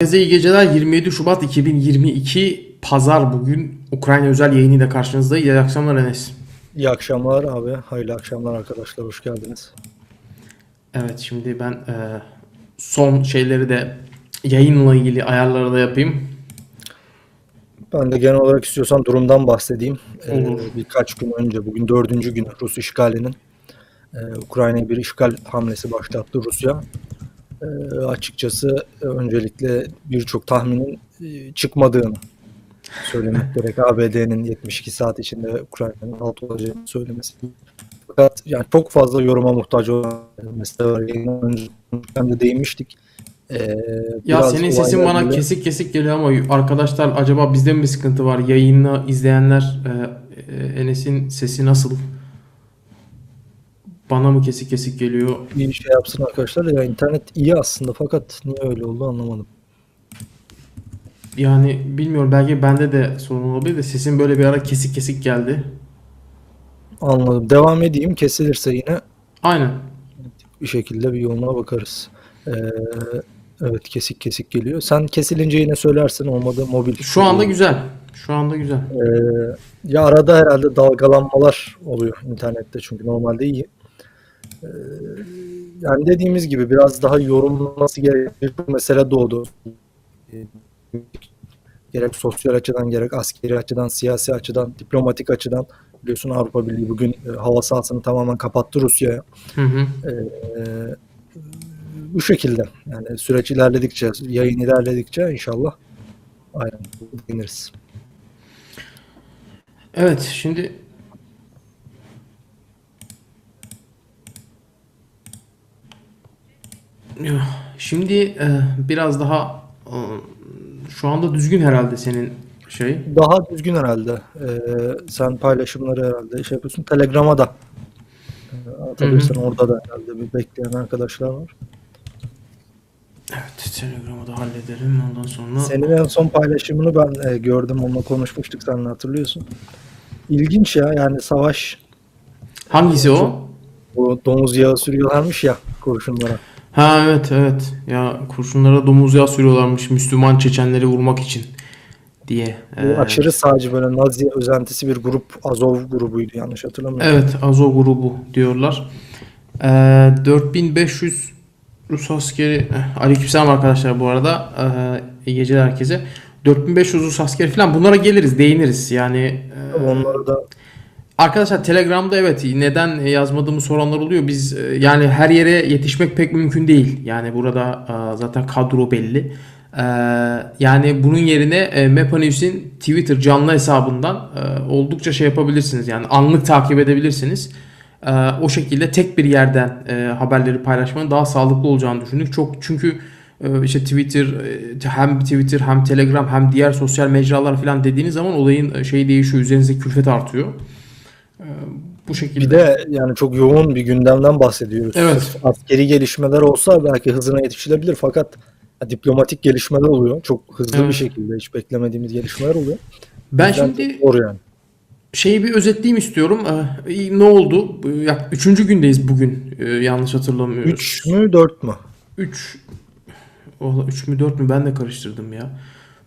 Herkese iyi geceler. 27 Şubat 2022 Pazar bugün Ukrayna özel yayınıyla karşınızdayız. İyi akşamlar Enes. İyi akşamlar abi. Hayırlı akşamlar arkadaşlar. Hoş geldiniz. Evet şimdi ben e, son şeyleri de yayınla ilgili ayarları da yapayım. Ben de genel olarak istiyorsan durumdan bahsedeyim. Ee, Olur. birkaç gün önce, bugün dördüncü gün Rus işgalinin e, Ukrayna'ya bir işgal hamlesi başlattı Rusya. E, açıkçası e, öncelikle birçok tahminin e, çıkmadığını söylemek gerek. ABD'nin 72 saat içinde Ukrayna'nın alt olacağını söylemesi. Fakat yani çok fazla yoruma muhtaç olan mesela önce de değinmiştik. Ee, Ya senin sesin bana böyle- kesik kesik geliyor ama arkadaşlar acaba bizde mi bir sıkıntı var? Yayını izleyenler e, e, Enes'in sesi nasıl? Bana mı kesik kesik geliyor? bir şey yapsın arkadaşlar. Ya internet iyi aslında fakat niye öyle oldu anlamadım. Yani bilmiyorum belki bende de sorun olabilir de sesin böyle bir ara kesik kesik geldi. Anladım. Devam edeyim. Kesilirse yine Aynen. bir şekilde bir yoluna bakarız. Ee, evet kesik kesik geliyor. Sen kesilince yine söylersin olmadı mobil. Şu anda güzel. Şu anda güzel. Ee, ya arada herhalde dalgalanmalar oluyor internette çünkü normalde iyi. Ee, yani dediğimiz gibi biraz daha yorumlanması gereken bir mesele doğdu. Ee, gerek sosyal açıdan gerek askeri açıdan, siyasi açıdan, diplomatik açıdan biliyorsun Avrupa Birliği bugün e, hava sahasını tamamen kapattı Rusya'ya. Hı hı. Ee, bu şekilde yani süreç ilerledikçe, yayın ilerledikçe inşallah aynen değiniriz. Evet şimdi şimdi e, biraz daha e, şu anda düzgün herhalde senin şey. Daha düzgün herhalde. Ee, sen paylaşımları herhalde şey yapıyorsun. Telegram'a da e, atabilirsin. Orada da herhalde bir bekleyen arkadaşlar var. Evet Telegram'ı da halledelim ondan sonra. Senin en son paylaşımını ben e, gördüm. Onunla konuşmuştuk seninle hatırlıyorsun. İlginç ya yani savaş Hangisi o? bu domuz yağı sürüyorlarmış ya kurşunlara. Ha evet evet ya kurşunlara domuz yağı sürüyorlarmış Müslüman Çeçenleri vurmak için diye. Bu Ee, aşırı sağcı böyle Nazi özentisi bir grup Azov grubuydu yanlış hatırlamıyorum. Evet Azov grubu diyorlar. Ee, 4500 Rus askeri eh, Aleykümselam arkadaşlar bu arada Ee, iyi geceler herkese 4500 Rus askeri falan bunlara geliriz değiniriz yani e, Onları da Arkadaşlar Telegram'da evet neden yazmadığımı soranlar oluyor. Biz e, yani her yere yetişmek pek mümkün değil. Yani burada e, zaten kadro belli. E, Yani bunun yerine e, Mapa News'in Twitter canlı hesabından e, oldukça şey yapabilirsiniz. Yani anlık takip edebilirsiniz. E, O şekilde tek bir yerden e, haberleri paylaşmanın daha sağlıklı olacağını düşündük. Çok çünkü e, işte Twitter e, hem Twitter hem Telegram hem diğer sosyal mecralar falan dediğiniz zaman olayın e, şeyi değişiyor. Üzerinize külfet artıyor. Ee, Bu şekilde. Bir de yani çok yoğun bir gündemden bahsediyoruz. Evet. Sırf Askeri gelişmeler olsa belki hızına yetişilebilir fakat diplomatik gelişmeler oluyor. Çok hızlı Evet. bir şekilde hiç beklemediğimiz gelişmeler oluyor. ben şimdi zor yani. şeyi bir özetleyeyim istiyorum. Ee, Ne oldu? Ya, üçüncü gündeyiz bugün. Ee, Yanlış hatırlamıyorum. 3 mü 4 mü? 3 3 mü 4 mü ben de karıştırdım ya.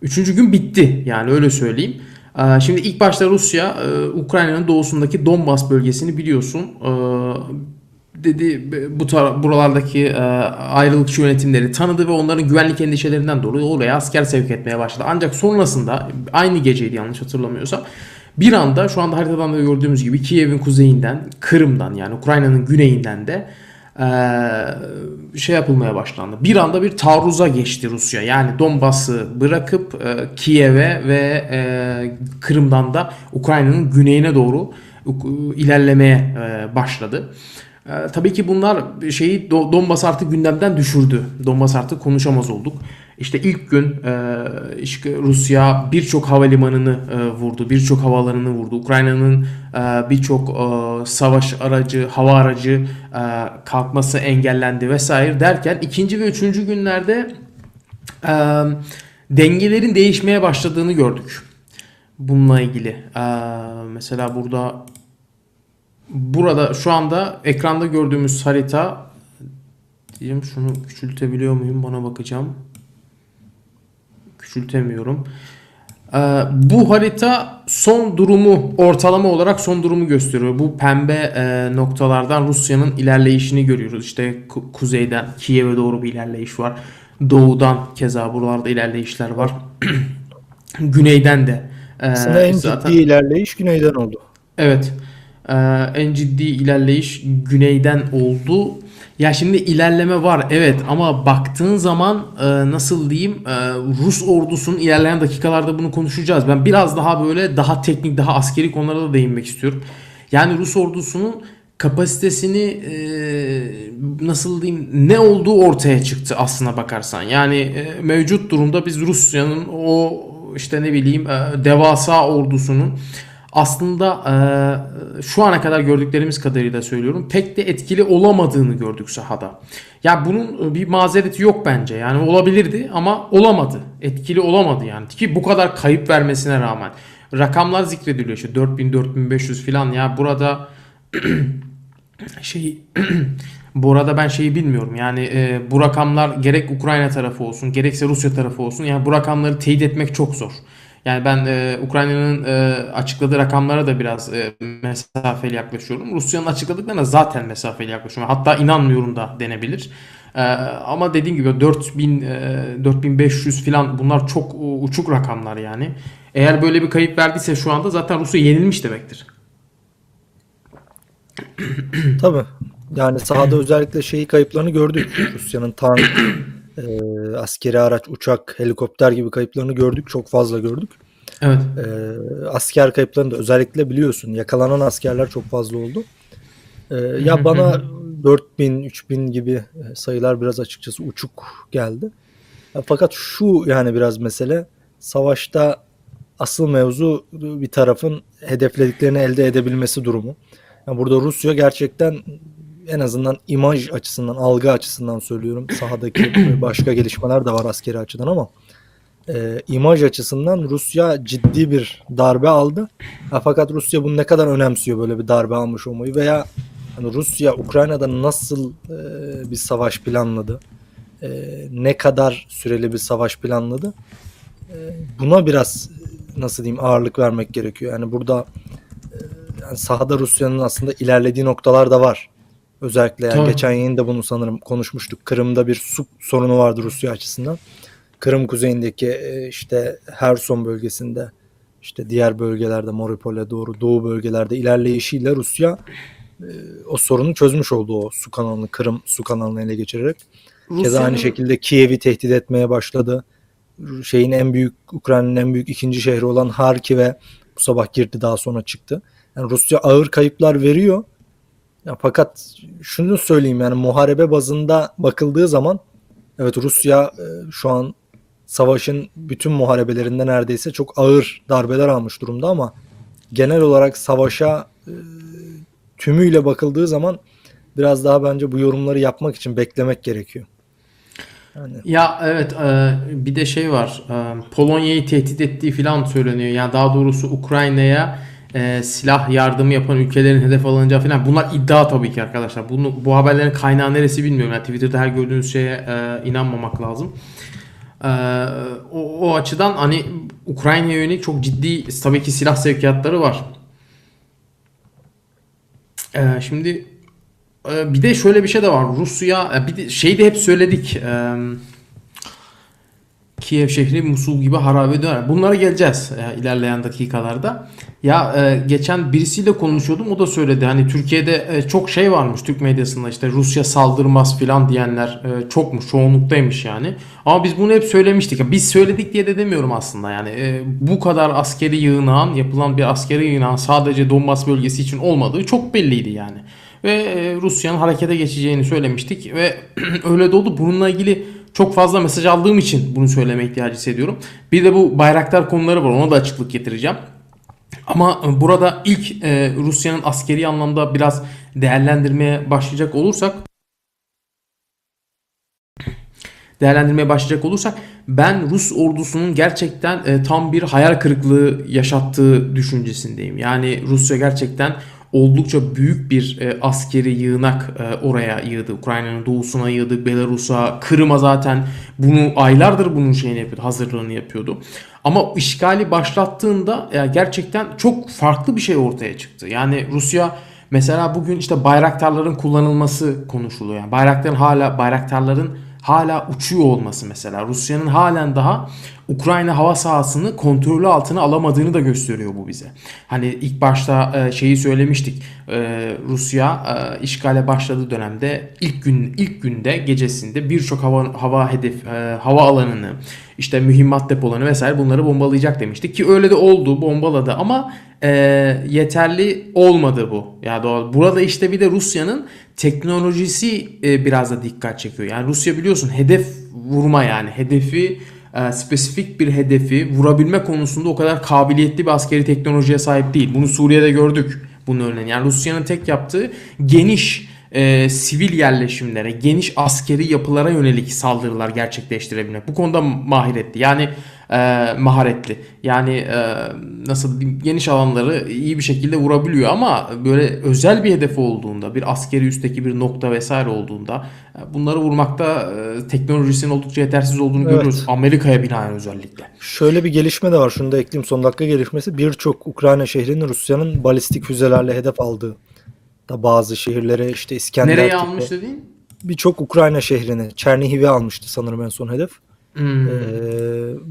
Üçüncü gün bitti yani öyle söyleyeyim. Ee, Şimdi ilk başta Rusya e, Ukrayna'nın doğusundaki Donbas bölgesini biliyorsun. Ee, Dedi bu tara- buralardaki e, ayrılıkçı yönetimleri tanıdı ve onların güvenlik endişelerinden dolayı oraya asker sevk etmeye başladı. Ancak sonrasında aynı geceydi yanlış hatırlamıyorsam bir anda şu anda haritadan da gördüğümüz gibi Kiev'in kuzeyinden, Kırım'dan yani Ukrayna'nın güneyinden de eee, şey yapılmaya başlandı. Bir anda bir taarruza geçti Rusya. Yani Donbas'ı bırakıp e, Kiev'e ve e, Kırım'dan da Ukrayna'nın güneyine doğru ilerlemeye e, başladı. Tabii ki bunlar şeyi Do- Donbas artık gündemden düşürdü. Donbas artık konuşamaz olduk. İşte ilk gün e, Rusya birçok havalimanını e, vurdu, birçok havalarını vurdu. Ukrayna'nın e, birçok savaş aracı, hava aracı kalkması engellendi vesaire derken ikinci ve üçüncü günlerde dengelerin değişmeye başladığını gördük. Bununla ilgili. Mesela burada burada şu anda ekranda gördüğümüz harita diyeyim şunu küçültebiliyor muyum bana bakacağım. Küçültemiyorum. Ee, bu harita son durumu ortalama olarak son durumu gösteriyor. Bu pembe e, noktalardan Rusya'nın ilerleyişini görüyoruz. İşte ku- kuzeyden Kiev'e doğru bir ilerleyiş var. Doğudan keza buralarda ilerleyişler var. Güneyden de e, Aslında en zaten ciddi ilerleyiş güneyden oldu. Evet. Ee, en ciddi ilerleyiş güneyden oldu. Ya şimdi ilerleme var evet ama baktığın zaman e, nasıl diyeyim e, Rus ordusunun ilerleyen dakikalarda bunu konuşacağız. Ben biraz daha böyle daha teknik daha askeri konulara da değinmek istiyorum. Yani Rus ordusunun kapasitesini e, nasıl diyeyim ne olduğu ortaya çıktı aslına bakarsan. Yani e, mevcut durumda biz Rusya'nın o işte ne bileyim e, devasa ordusunun aslında e, şu ana kadar gördüklerimiz kadarıyla söylüyorum pek de etkili olamadığını gördük sahada. Ya bunun bir mazereti yok bence. Yani olabilirdi ama olamadı. Etkili olamadı yani. Ki bu kadar kayıp vermesine rağmen. Rakamlar zikrediliyor işte 4000 4500 falan ya burada şey bu arada ben şeyi bilmiyorum yani e, bu rakamlar gerek Ukrayna tarafı olsun gerekse Rusya tarafı olsun yani bu rakamları teyit etmek çok zor. Yani ben e, Ukrayna'nın e, açıkladığı rakamlara da biraz e, mesafeli yaklaşıyorum. Rusya'nın açıkladıklarına zaten mesafeli yaklaşıyorum. Hatta inanmıyorum da denebilir. E, ama dediğim gibi 4000 e, 4500 falan bunlar çok uçuk rakamlar yani. Eğer böyle bir kayıp verdiyse şu anda zaten Rusya yenilmiş demektir. Tabii. Yani sahada özellikle şeyi kayıplarını gördük. Rusya'nın tank, e, askeri araç, uçak, helikopter gibi kayıplarını gördük. Çok fazla gördük. Evet. E, asker kayıplarını da özellikle biliyorsun. Yakalanan askerler çok fazla oldu. E, ya bana 4000, 3000 gibi sayılar biraz açıkçası uçuk geldi. Ya fakat şu yani biraz mesele savaşta asıl mevzu bir tarafın hedeflediklerini elde edebilmesi durumu. Yani burada Rusya gerçekten en azından imaj açısından, algı açısından söylüyorum. Sahadaki başka gelişmeler de var askeri açıdan ama e, imaj açısından Rusya ciddi bir darbe aldı. Ha, fakat Rusya bunu ne kadar önemsiyor böyle bir darbe almış olmayı veya hani Rusya Ukrayna'da nasıl e, bir savaş planladı? E, ne kadar süreli bir savaş planladı? E, buna biraz nasıl diyeyim ağırlık vermek gerekiyor. Yani burada e, yani sahada Rusya'nın aslında ilerlediği noktalar da var. Özellikle yani Tabii. geçen yayında bunu sanırım konuşmuştuk. Kırım'da bir su sorunu vardı Rusya açısından. Kırım kuzeyindeki e, işte Herson bölgesinde işte diğer bölgelerde Mariupol'e doğru doğu bölgelerde ilerleyişiyle Rusya e, o sorunu çözmüş oldu o su kanalını Kırım su kanalını ele geçirerek. Keza Rusya'nın- aynı şekilde Kiev'i tehdit etmeye başladı. Şeyin en büyük Ukrayna'nın en büyük ikinci şehri olan Harkiv'e bu sabah girdi daha sonra çıktı. Yani Rusya ağır kayıplar veriyor. Ya fakat şunu söyleyeyim yani muharebe bazında bakıldığı zaman evet Rusya e, şu an savaşın bütün muharebelerinde neredeyse çok ağır darbeler almış durumda ama genel olarak savaşa e, tümüyle bakıldığı zaman biraz daha bence bu yorumları yapmak için beklemek gerekiyor. Yani Ya evet e, bir de şey var e, Polonya'yı tehdit ettiği falan söyleniyor. Yani daha doğrusu Ukrayna'ya e, silah yardımı yapan ülkelerin hedef alınacağı falan. Bunlar iddia tabii ki arkadaşlar. Bunu bu haberlerin kaynağı neresi bilmiyorum. Yani Twitter'da her gördüğünüz şeye e, inanmamak lazım. E, o, o açıdan hani Ukrayna'ya yönelik çok ciddi tabii ki silah sevkiyatları var. E, şimdi ee, Bir de şöyle bir şey de var. Rusya e, bir de şey de hep söyledik. Ee, Kiev şehri Musul gibi harabe döner. Bunlara geleceğiz e, ilerleyen dakikalarda. Ya e, geçen birisiyle konuşuyordum. O da söyledi. Hani Türkiye'de e, çok şey varmış Türk medyasında işte Rusya saldırmaz filan diyenler e, çokmuş. Çoğunluktaymış yani. Ama biz bunu hep söylemiştik. Ya Biz söyledik diye de demiyorum aslında. Yani e, bu kadar askeri yığınağın yapılan bir askeri yığınağın sadece Donbas bölgesi için olmadığı çok belliydi yani ve e, Rusya'nın harekete geçeceğini söylemiştik ve öyle de oldu. Bununla ilgili çok fazla mesaj aldığım için bunu söyleme ihtiyacı hissediyorum. Bir de bu bayraktar konuları var. Ona da açıklık getireceğim. Ama e, burada ilk e, Rusya'nın askeri anlamda biraz değerlendirmeye başlayacak olursak değerlendirmeye başlayacak olursak ben Rus ordusunun gerçekten e, tam bir hayal kırıklığı yaşattığı düşüncesindeyim. Yani Rusya gerçekten oldukça büyük bir e, askeri yığınak e, oraya yığdı. Ukrayna'nın doğusuna yığdı, Belarus'a, Kırım'a zaten bunu aylardır bunun şeyini yapıyordu, hazırlığını yapıyordu. Ama işgali başlattığında ya gerçekten çok farklı bir şey ortaya çıktı. Yani Rusya mesela bugün işte bayraktarların kullanılması konuşuluyor. Yani bayrakların hala bayraktarların hala uçuyor olması mesela. Rusya'nın halen daha Ukrayna hava sahasını kontrolü altına alamadığını da gösteriyor bu bize. Hani ilk başta e, şeyi söylemiştik. E, Rusya e, işgale başladığı dönemde ilk gün ilk günde gecesinde birçok hava hava hedef hava alanını işte mühimmat depolarını vesaire bunları bombalayacak demiştik ki öyle de oldu bombaladı ama yeterli olmadı bu. Yani doğal. Burada işte bir de Rusya'nın teknolojisi biraz da dikkat çekiyor. Yani Rusya biliyorsun hedef vurma yani hedefi e, spesifik bir hedefi vurabilme konusunda o kadar kabiliyetli bir askeri teknolojiye sahip değil. Bunu Suriye'de gördük bunun örneğini. Yani Rusya'nın tek yaptığı geniş e, sivil yerleşimlere, geniş askeri yapılara yönelik saldırılar gerçekleştirebilmek. Bu konuda mahiretli. Yani e, maharetli. Yani e, nasıl diyeyim geniş alanları iyi bir şekilde vurabiliyor ama böyle özel bir hedef olduğunda, bir askeri üstteki bir nokta vesaire olduğunda e, bunları vurmakta e, teknolojisinin oldukça yetersiz olduğunu Evet. görüyoruz. Amerika'ya binaen özellikle. Şöyle bir gelişme de var. Şunu da ekleyeyim. Son dakika gelişmesi. Birçok Ukrayna şehrinin Rusya'nın balistik füzelerle hedef aldığı da bazı şehirlere işte İskender Nereye almış dediğin? birçok Ukrayna şehrini Çernihiv'i almıştı sanırım en son hedef. Hmm. Ee,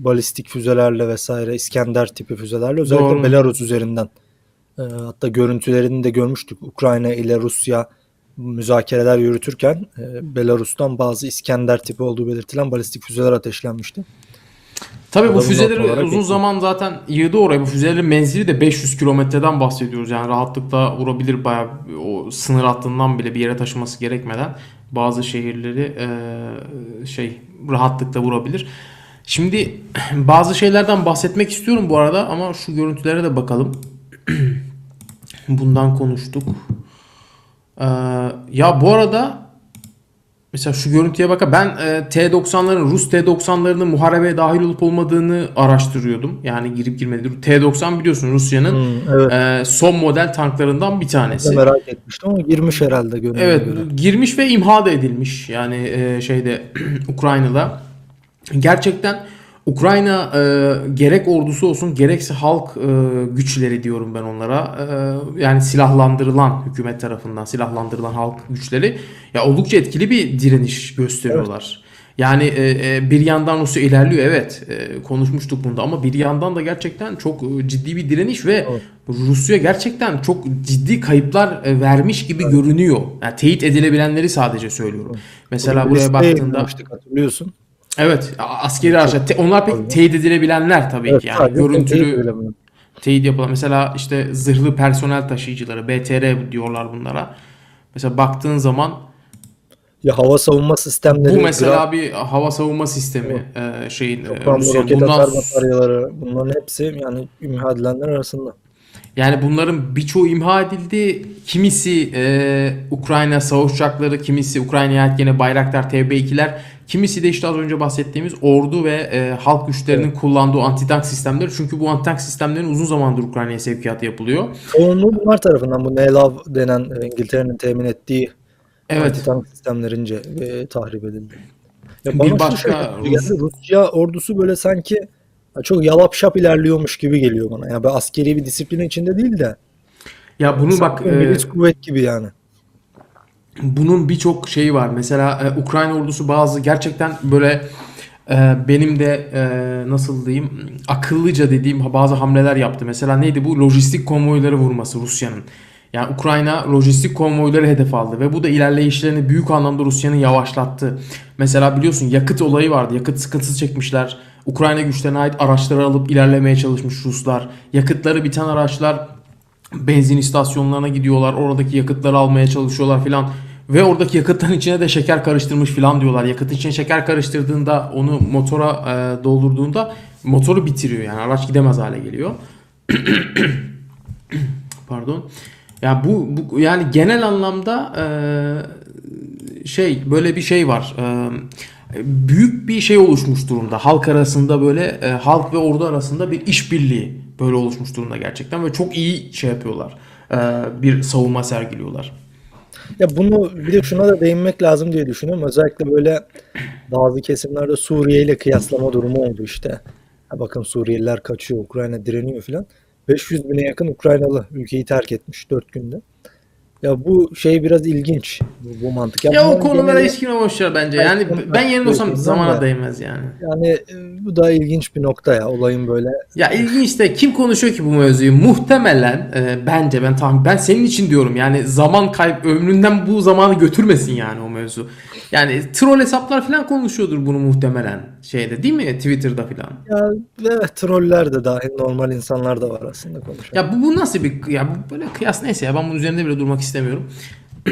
balistik füzelerle vesaire İskender tipi füzelerle özellikle Doğru. Belarus üzerinden. Ee, hatta görüntülerini de görmüştük. Ukrayna ile Rusya müzakereler yürütürken e, Belarus'tan bazı İskender tipi olduğu belirtilen balistik füzeler ateşlenmişti. Tabii bu füzeleri uzun ekleyeyim. zaman zaten yığdı oraya. Bu füzelerin menzili de 500 kilometreden bahsediyoruz. Yani rahatlıkla vurabilir bayağı o sınır hattından bile bir yere taşıması gerekmeden bazı şehirleri e, şey rahatlıkla vurabilir. Şimdi bazı şeylerden bahsetmek istiyorum bu arada ama şu görüntülere de bakalım. Bundan konuştuk. Ee, ya bu arada Mesela şu görüntüye baka ben e, T-90'ların Rus T-90'larının muharebeye dahil olup olmadığını araştırıyordum. Yani girip girmedi. T-90 biliyorsun Rusya'nın Hmm, evet. e, son model tanklarından bir Ben tanesi. de merak etmiştim ama girmiş herhalde görünüyor. Evet göre. girmiş ve imha da edilmiş yani e, şeyde Ukrayna'da. Gerçekten Ukrayna e, gerek ordusu olsun gerekse halk e, güçleri diyorum ben onlara. E, yani silahlandırılan hükümet tarafından silahlandırılan halk güçleri ya oldukça etkili bir direniş gösteriyorlar. Yani e, e, bir yandan Rusya ilerliyor evet e, konuşmuştuk bunda ama bir yandan da gerçekten çok e, ciddi bir direniş ve Evet. Rusya gerçekten çok ciddi kayıplar e, vermiş gibi görünüyor. Yani teyit edilebilenleri sadece söylüyorum. Mesela Bir buraya baktığında hatırlıyorsun. Evet askeri araçlar te- onlar pek teyit edilebilenler tabii Evet, ki yani görüntülü teyit yapılan mesela işte zırhlı personel taşıyıcıları BTR diyorlar bunlara. Mesela baktığın zaman Ya hava savunma sistemleri, bu mesela bir hava savunma sistemi e, şeyin e, Rusya'nın. roket Bundan atar bataryaları bunların hepsi yani imha edilenler arasında. Yani bunların birçoğu imha edildi. Kimisi e, Ukrayna savaş uçakları, kimisi Ukrayna'ya ait gene Bayraktar TB2'ler, kimisi de işte az önce bahsettiğimiz ordu ve e, halk güçlerinin kullandığı antitank sistemleri. Çünkü bu antitank sistemlerin uzun zamandır Ukrayna'ya sevkiyatı yapılıyor. Çoğunluğu bunlar tarafından bu NELAV denen e, İngiltere'nin temin ettiği Evet. antitank sistemlerince e, tahrip edildi. Ya Bir başka şey geldi, Rusya ordusu böyle sanki çok yalap şap ilerliyormuş gibi geliyor bana. Ya böyle askeri bir disiplin içinde değil de Ya bunu bak sanki e, milis kuvvet gibi yani. Bunun birçok şeyi var. Mesela e, Ukrayna ordusu bazı gerçekten böyle e, benim de e, nasıl diyeyim akıllıca dediğim bazı hamleler yaptı. Mesela neydi bu? Lojistik konvoyları vurması Rusya'nın. Yani Ukrayna lojistik konvoyları hedef aldı ve bu da ilerleyişlerini büyük anlamda Rusya'nın yavaşlattı. Mesela biliyorsun yakıt olayı vardı. Yakıt sıkıntısı çekmişler. Ukrayna güçlerine ait araçları alıp ilerlemeye çalışmış Ruslar. Yakıtları biten araçlar benzin istasyonlarına gidiyorlar. Oradaki yakıtları almaya çalışıyorlar filan. Ve oradaki yakıtların içine de şeker karıştırmış filan diyorlar. Yakıtın içine şeker karıştırdığında onu motora e, doldurduğunda motoru bitiriyor. Yani araç gidemez hale geliyor. Pardon. Ya bu, bu yani genel anlamda e, şey böyle bir şey var. E, büyük bir şey oluşmuş durumda. Halk arasında böyle e, halk ve ordu arasında bir işbirliği böyle oluşmuş durumda gerçekten ve çok iyi şey yapıyorlar. e, bir savunma sergiliyorlar. Ya bunu bir de şuna da değinmek lazım diye düşünüyorum. Özellikle böyle bazı kesimlerde Suriye ile kıyaslama durumu oldu işte. Ha bakın Suriyeliler kaçıyor, Ukrayna direniyor filan. 500 bine yakın Ukraynalı ülkeyi terk etmiş 4 günde. Ya bu şey biraz ilginç bu, bu mantık. Ya o bunların konulara geneli- ilişkin boş ver bence. Yani konu- ben yerinde olsam zamana da- değmez yani. Yani e, bu da ilginç bir nokta ya olayın böyle. Ya ilginç de kim konuşuyor ki bu mevzuyu? Muhtemelen e, bence ben tahmin ben senin için diyorum yani zaman kayıp ömründen bu zamanı götürmesin yani o mevzu. Yani troll hesaplar falan konuşuyordur bunu muhtemelen şeyde değil mi Twitter'da falan. Ya evet troller de dahil normal insanlar da var aslında konuşan. Ya bu, bu nasıl bir ya bu böyle kıyas neyse ya ben bunun üzerinde bile durmak istemiyorum.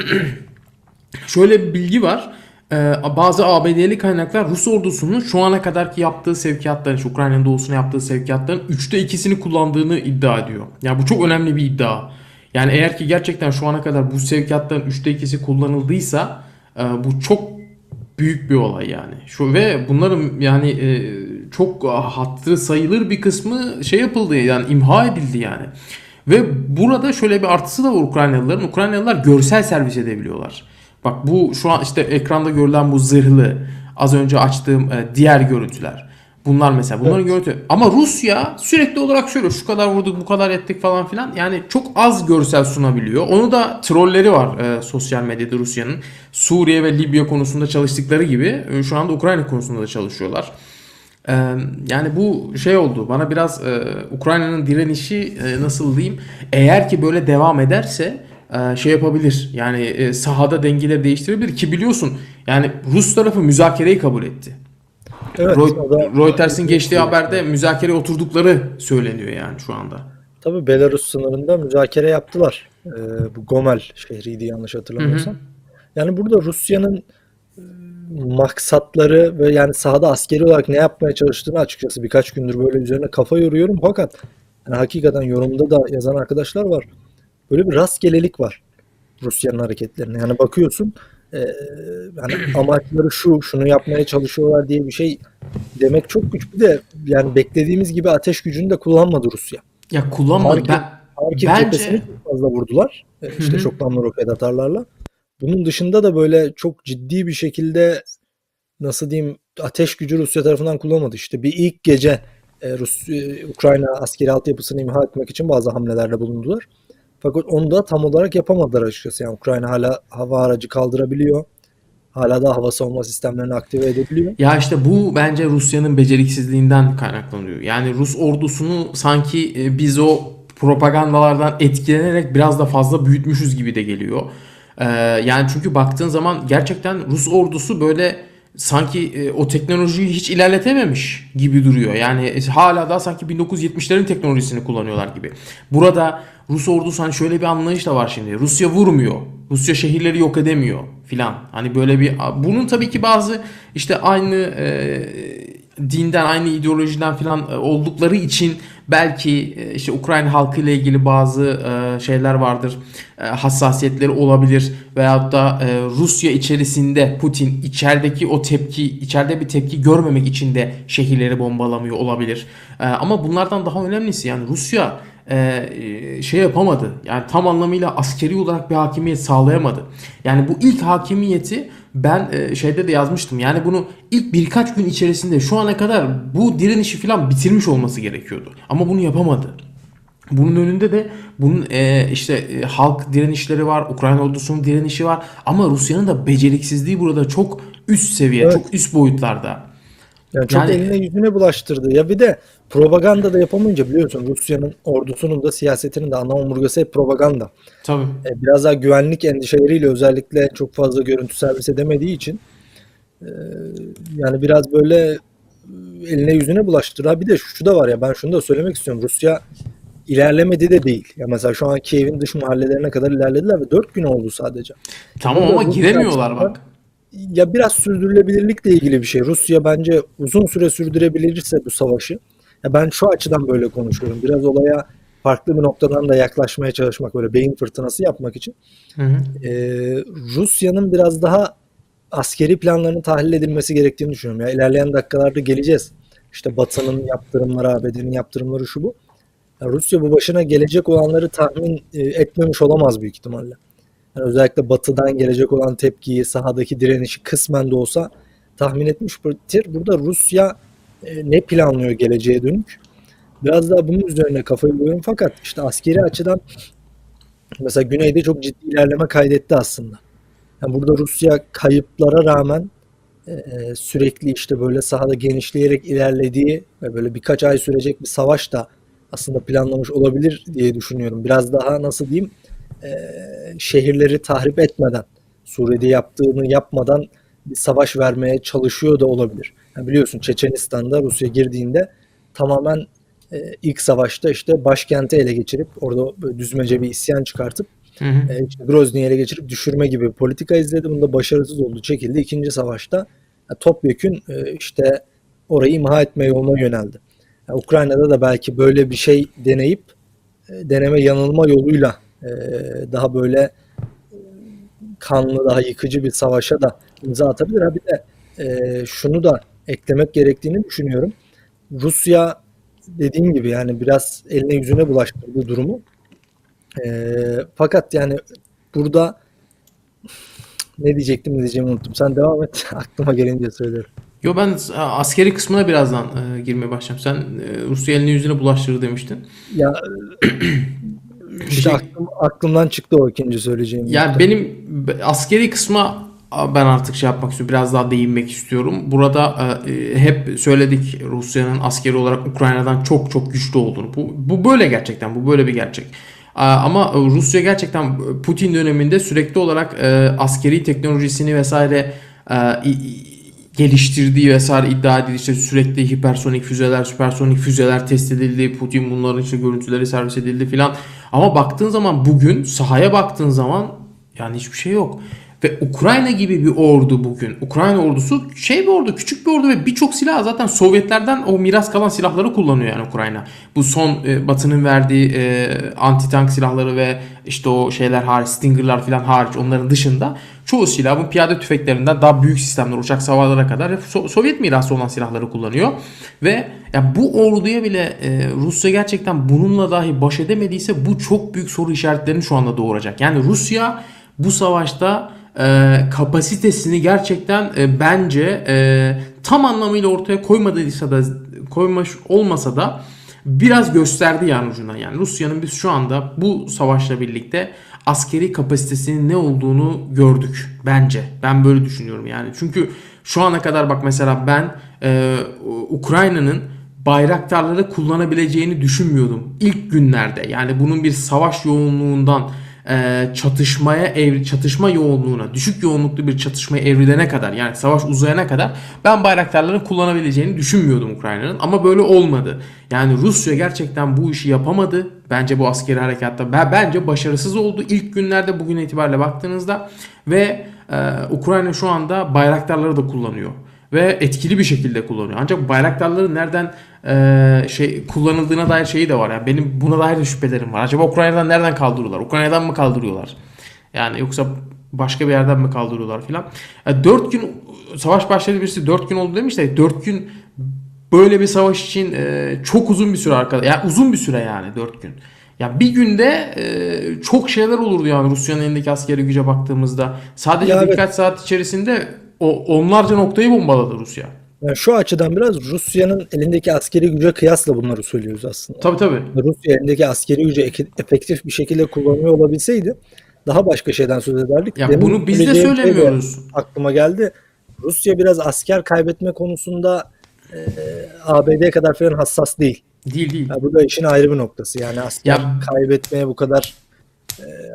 Şöyle bir bilgi var. Ee, bazı ABD'li kaynaklar Rus ordusunun şu ana kadarki yaptığı sevkiyatların, şu Ukrayna'nın doğusuna yaptığı sevkiyatların 3'te 2'sini kullandığını iddia ediyor. Yani bu çok önemli bir iddia. Yani eğer ki gerçekten şu ana kadar bu sevkiyatların 3'te 2'si kullanıldıysa bu çok büyük bir olay yani. Şu ve bunların yani e, çok hatırı sayılır bir kısmı şey yapıldı yani imha edildi yani. Ve burada şöyle bir artısı da var Ukraynalıların. Ukraynalılar görsel servis edebiliyorlar. Bak bu şu an işte ekranda görülen bu zırhlı az önce açtığım e, diğer görüntüler. Bunlar mesela bunların görüntü. Ama Rusya sürekli olarak şöyle şu kadar vurduk bu kadar ettik falan filan. Yani çok az görsel sunabiliyor. Onu da trolleri var e, sosyal medyada Rusya'nın. Suriye ve Libya konusunda çalıştıkları gibi e, şu anda Ukrayna konusunda da çalışıyorlar. Ee, yani bu şey oldu bana biraz e, Ukrayna'nın direnişi e, nasıl diyeyim eğer ki böyle devam ederse e, şey yapabilir yani e, sahada dengeleri değiştirebilir ki biliyorsun yani Rus tarafı müzakereyi kabul etti. Evet, da- Reuters'in geçtiği haberde müzakereye oturdukları söyleniyor yani şu anda. Tabii Belarus sınırında müzakere yaptılar. Ee, bu Gomel şehriydi yanlış hatırlamıyorsam. Yani burada Rusya'nın e, maksatları ve yani sahada askeri olarak ne yapmaya çalıştığını açıkçası birkaç gündür böyle üzerine kafa yoruyorum. Fakat yani hakikaten yorumda da yazan arkadaşlar var. Böyle bir rastgelelik var Rusya'nın hareketlerine. Yani bakıyorsun e, yani amaçları şu, şunu yapmaya çalışıyorlar diye bir şey demek çok güç. Bir de yani beklediğimiz gibi ateş gücünü de kullanmadı Rusya. Ya kullanmadı. Hareket- Ben, Harkiv Bence- cephesini çok fazla vurdular. E, İşte hı. çok namlu roket atarlarla. Bunun dışında da böyle çok ciddi bir şekilde nasıl diyeyim ateş gücü Rusya tarafından kullanmadı. İşte bir ilk gece e, Rus e, Ukrayna askeri altyapısını imha etmek için bazı hamlelerde bulundular. Fakat onu da tam olarak yapamadılar açıkçası. Yani Ukrayna hala hava aracı kaldırabiliyor. Hala da hava savunma sistemlerini aktive edebiliyor. Ya işte bu bence Rusya'nın beceriksizliğinden kaynaklanıyor. Yani Rus ordusunu sanki e, biz o propagandalardan etkilenerek biraz da fazla büyütmüşüz gibi de geliyor. Ee, yani çünkü baktığın zaman gerçekten Rus ordusu böyle sanki e, o teknolojiyi hiç ilerletememiş gibi duruyor. Yani e, hala da sanki 1970'lerin teknolojisini kullanıyorlar gibi. Burada Rus ordusu hani şöyle bir anlayış da var şimdi. Rusya vurmuyor. Rusya şehirleri yok edemiyor filan. Hani böyle bir bunun tabii ki bazı işte aynı e, dinden aynı ideolojiden filan e, oldukları için belki e, işte Ukrayna halkı ile ilgili bazı e, şeyler vardır. E, hassasiyetleri olabilir veyahut da Rusya içerisinde Putin içerideki o tepki içeride bir tepki görmemek için de şehirleri bombalamıyor olabilir. Ama bunlardan daha önemlisi yani Rusya e, şey yapamadı. Yani tam anlamıyla askeri olarak bir hakimiyet sağlayamadı. Yani bu ilk hakimiyeti ben e, şeyde de yazmıştım. Yani bunu ilk birkaç gün içerisinde şu ana kadar bu direnişi falan bitirmiş olması gerekiyordu. Ama bunu yapamadı. Bunun önünde de bunun e, işte e, halk direnişleri var, Ukrayna ordusunun direnişi var ama Rusya'nın da beceriksizliği burada çok üst seviye, Evet. çok üst boyutlarda. Yani çok Yani- eline yüzüne bulaştırdı. Ya bir de propaganda da yapamayınca biliyorsun Rusya'nın ordusunun da siyasetinin de ana omurgası hep propaganda. Tabii. E, biraz daha güvenlik endişeleriyle özellikle çok fazla görüntü servis edemediği için e, yani biraz böyle e, eline yüzüne bulaştırdı. Ha bir de şu da var ya ben şunu da söylemek istiyorum. Rusya ilerlemedi de değil. Ya mesela şu an Kiev'in dış mahallelerine kadar ilerlediler ve 4 gün oldu sadece. Tamam Burada ama giremiyorlar bak. Ya biraz sürdürülebilirlikle ilgili bir şey. Rusya bence uzun süre sürdürebilirse bu savaşı. Ya ben şu açıdan böyle konuşuyorum. Biraz olaya farklı bir noktadan da yaklaşmaya çalışmak, böyle beyin fırtınası yapmak için. Hı hı. Ee, Rusya'nın biraz daha askeri planlarının tahlil edilmesi gerektiğini düşünüyorum. Ya ilerleyen dakikalarda geleceğiz. İşte Batı'nın yaptırımları, ABD'nin yaptırımları şu bu. Ya Rusya bu başına gelecek olanları tahmin e, etmemiş olamaz büyük ihtimalle. Yani özellikle batıdan gelecek olan tepkiyi, sahadaki direnişi kısmen de olsa tahmin etmiştir. Burada Rusya ne planlıyor geleceğe dönük? Biraz daha bunun üzerine kafayı koyuyorum fakat işte askeri açıdan mesela güneyde çok ciddi ilerleme kaydetti aslında. Yani burada Rusya kayıplara rağmen e, sürekli işte böyle sahada genişleyerek ilerlediği ve böyle birkaç ay sürecek bir savaş da aslında planlamış olabilir diye düşünüyorum. Biraz daha nasıl diyeyim e, şehirleri tahrip etmeden Suriye'de yaptığını yapmadan bir savaş vermeye çalışıyor da olabilir. Yani biliyorsun Çeçenistan'da Rusya girdiğinde tamamen e, ilk savaşta işte başkenti ele geçirip orada düzmece bir isyan çıkartıp Hı hı. e, işte Grozny'yi ele geçirip düşürme gibi bir politika izledi. Bunda başarısız oldu, çekildi. İkinci savaşta e, topyekün e, işte orayı imha etme yoluna yöneldi. Yani Ukrayna'da da belki böyle bir şey deneyip e, deneme yanılma yoluyla e, daha böyle e, kanlı, daha yıkıcı bir savaşa da imza atabilir. Ha bir de e, şunu da eklemek gerektiğini düşünüyorum. Rusya dediğim gibi yani biraz eline yüzüne bulaştırdı durumu. E, fakat yani burada ne diyecektim ne diyeceğimi unuttum. Sen devam et. Aklıma gelince söylerim. Yo ben askeri kısmına birazdan e, girmeye başlayacağım. Sen e, Rusya elini yüzüne bulaştırır demiştin. Ya işte Şey- aklım, aklımdan çıktı o ikinci söyleyeceğim. Ya nokta. benim be- askeri kısma ben artık şey yapmak istiyorum. Biraz daha değinmek istiyorum. Burada e, e, hep söyledik Rusya'nın askeri olarak Ukrayna'dan çok çok güçlü olduğunu. Bu, bu böyle gerçekten. Bu böyle bir gerçek. Ama Rusya gerçekten Putin döneminde sürekli olarak e, askeri teknolojisini vesaire e, geliştirdiği vesaire iddia edildi. İşte sürekli hipersonik füzeler, süpersonik füzeler test edildi. Putin bunların işte görüntüleri servis edildi filan. Ama baktığın zaman bugün sahaya baktığın zaman yani hiçbir şey yok. Ve Ukrayna gibi bir ordu bugün. Ukrayna ordusu şey bir ordu, küçük bir ordu ve birçok silah zaten Sovyetlerden o miras kalan silahları kullanıyor yani Ukrayna. Bu son e, Batı'nın verdiği e, anti tank silahları ve işte o şeyler hariç, Stinger'lar falan hariç onların dışında çoğu silah bu piyade tüfeklerinden daha büyük sistemler, uçak savarlara kadar So- Sovyet mirası olan silahları kullanıyor. Ve ya bu orduya bile e, Rusya gerçekten bununla dahi baş edemediyse bu çok büyük soru işaretlerini şu anda doğuracak. Yani Rusya bu savaşta e, kapasitesini gerçekten e, bence e, tam anlamıyla ortaya koymadıysa da koymuş olmasa da biraz gösterdi yani ucundan. Yani Rusya'nın biz şu anda bu savaşla birlikte askeri kapasitesinin ne olduğunu gördük bence. Ben böyle düşünüyorum yani. Çünkü şu ana kadar bak mesela ben e, Ukrayna'nın bayraktarları kullanabileceğini düşünmüyordum ilk günlerde. Yani bunun bir savaş yoğunluğundan e, çatışmaya evri çatışma yoğunluğuna düşük yoğunluklu bir çatışmaya evrilene kadar yani savaş uzayana kadar ben bayraktarların kullanabileceğini düşünmüyordum Ukrayna'nın ama böyle olmadı. Yani Rusya gerçekten bu işi yapamadı. Bence bu askeri harekatta ben bence başarısız oldu ilk günlerde bugün itibariyle baktığınızda ve e, Ukrayna şu anda bayraktarları da kullanıyor ve etkili bir şekilde kullanıyor. Ancak bayraktarların nereden e, şey kullanıldığına dair şeyi de var. Yani benim buna dair de şüphelerim var. Acaba Ukrayna'dan nereden kaldırıyorlar? Ukrayna'dan mı kaldırıyorlar? Yani yoksa başka bir yerden mi kaldırıyorlar filan. Ya 4 gün savaş başladı birisi 4 gün oldu demiş de 4 gün böyle bir savaş için e, çok uzun bir süre arkada. Yani uzun bir süre yani 4 gün. Ya bir günde e, çok şeyler olurdu yani Rusya'nın elindeki askeri güce baktığımızda. Sadece Ya evet. birkaç saat içerisinde o onlarca noktayı bombaladı Rusya. Yani şu açıdan biraz Rusya'nın elindeki askeri güce kıyasla bunları söylüyoruz aslında. Tabii tabii. Rusya elindeki askeri gücü efektif bir şekilde kullanıyor olabilseydi daha başka şeyden söz ederdik. Ya Demin bunu biz de şey söylemiyoruz. aklıma geldi. Rusya biraz asker kaybetme konusunda e, ABD kadar falan hassas değil. Değil değil. Ya bu da işin ayrı bir noktası. Yani asker Ya- kaybetmeye bu kadar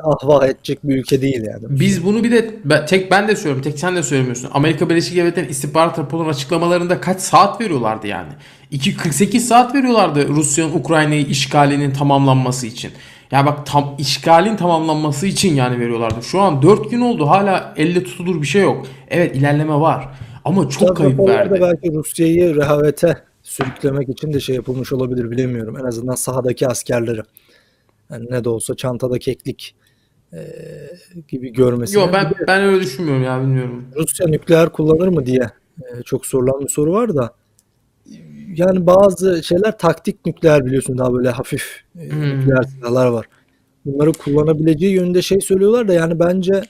ahvah edecek bir ülke değil yani. Biz bunu bir de ben- tek ben de söylüyorum, tek sen de söylemiyorsun. Amerika Birleşik Devletleri'nin istihbarat raporunun açıklamalarında kaç saat veriyorlardı yani? 2 48 saat veriyorlardı Rusya'nın Ukrayna'yı işgalinin tamamlanması için. Ya bak tam işgalin tamamlanması için yani veriyorlardı. Şu an 4 gün oldu hala elle tutulur bir şey yok. Evet ilerleme var ama çok Tabii kayıp verdi. belki Rusya'yı rehavete sürüklemek için de şey yapılmış olabilir bilemiyorum. En azından sahadaki askerleri. Yani ne de olsa çantada keklik e, gibi görmesine. Yok ben ben öyle düşünmüyorum ya bilmiyorum. Rusya nükleer kullanır mı diye e, çok sorulan bir soru var da yani bazı şeyler taktik nükleer biliyorsun daha böyle hafif e, Hmm. nükleer silahlar var. Bunları kullanabileceği yönünde şey söylüyorlar da yani bence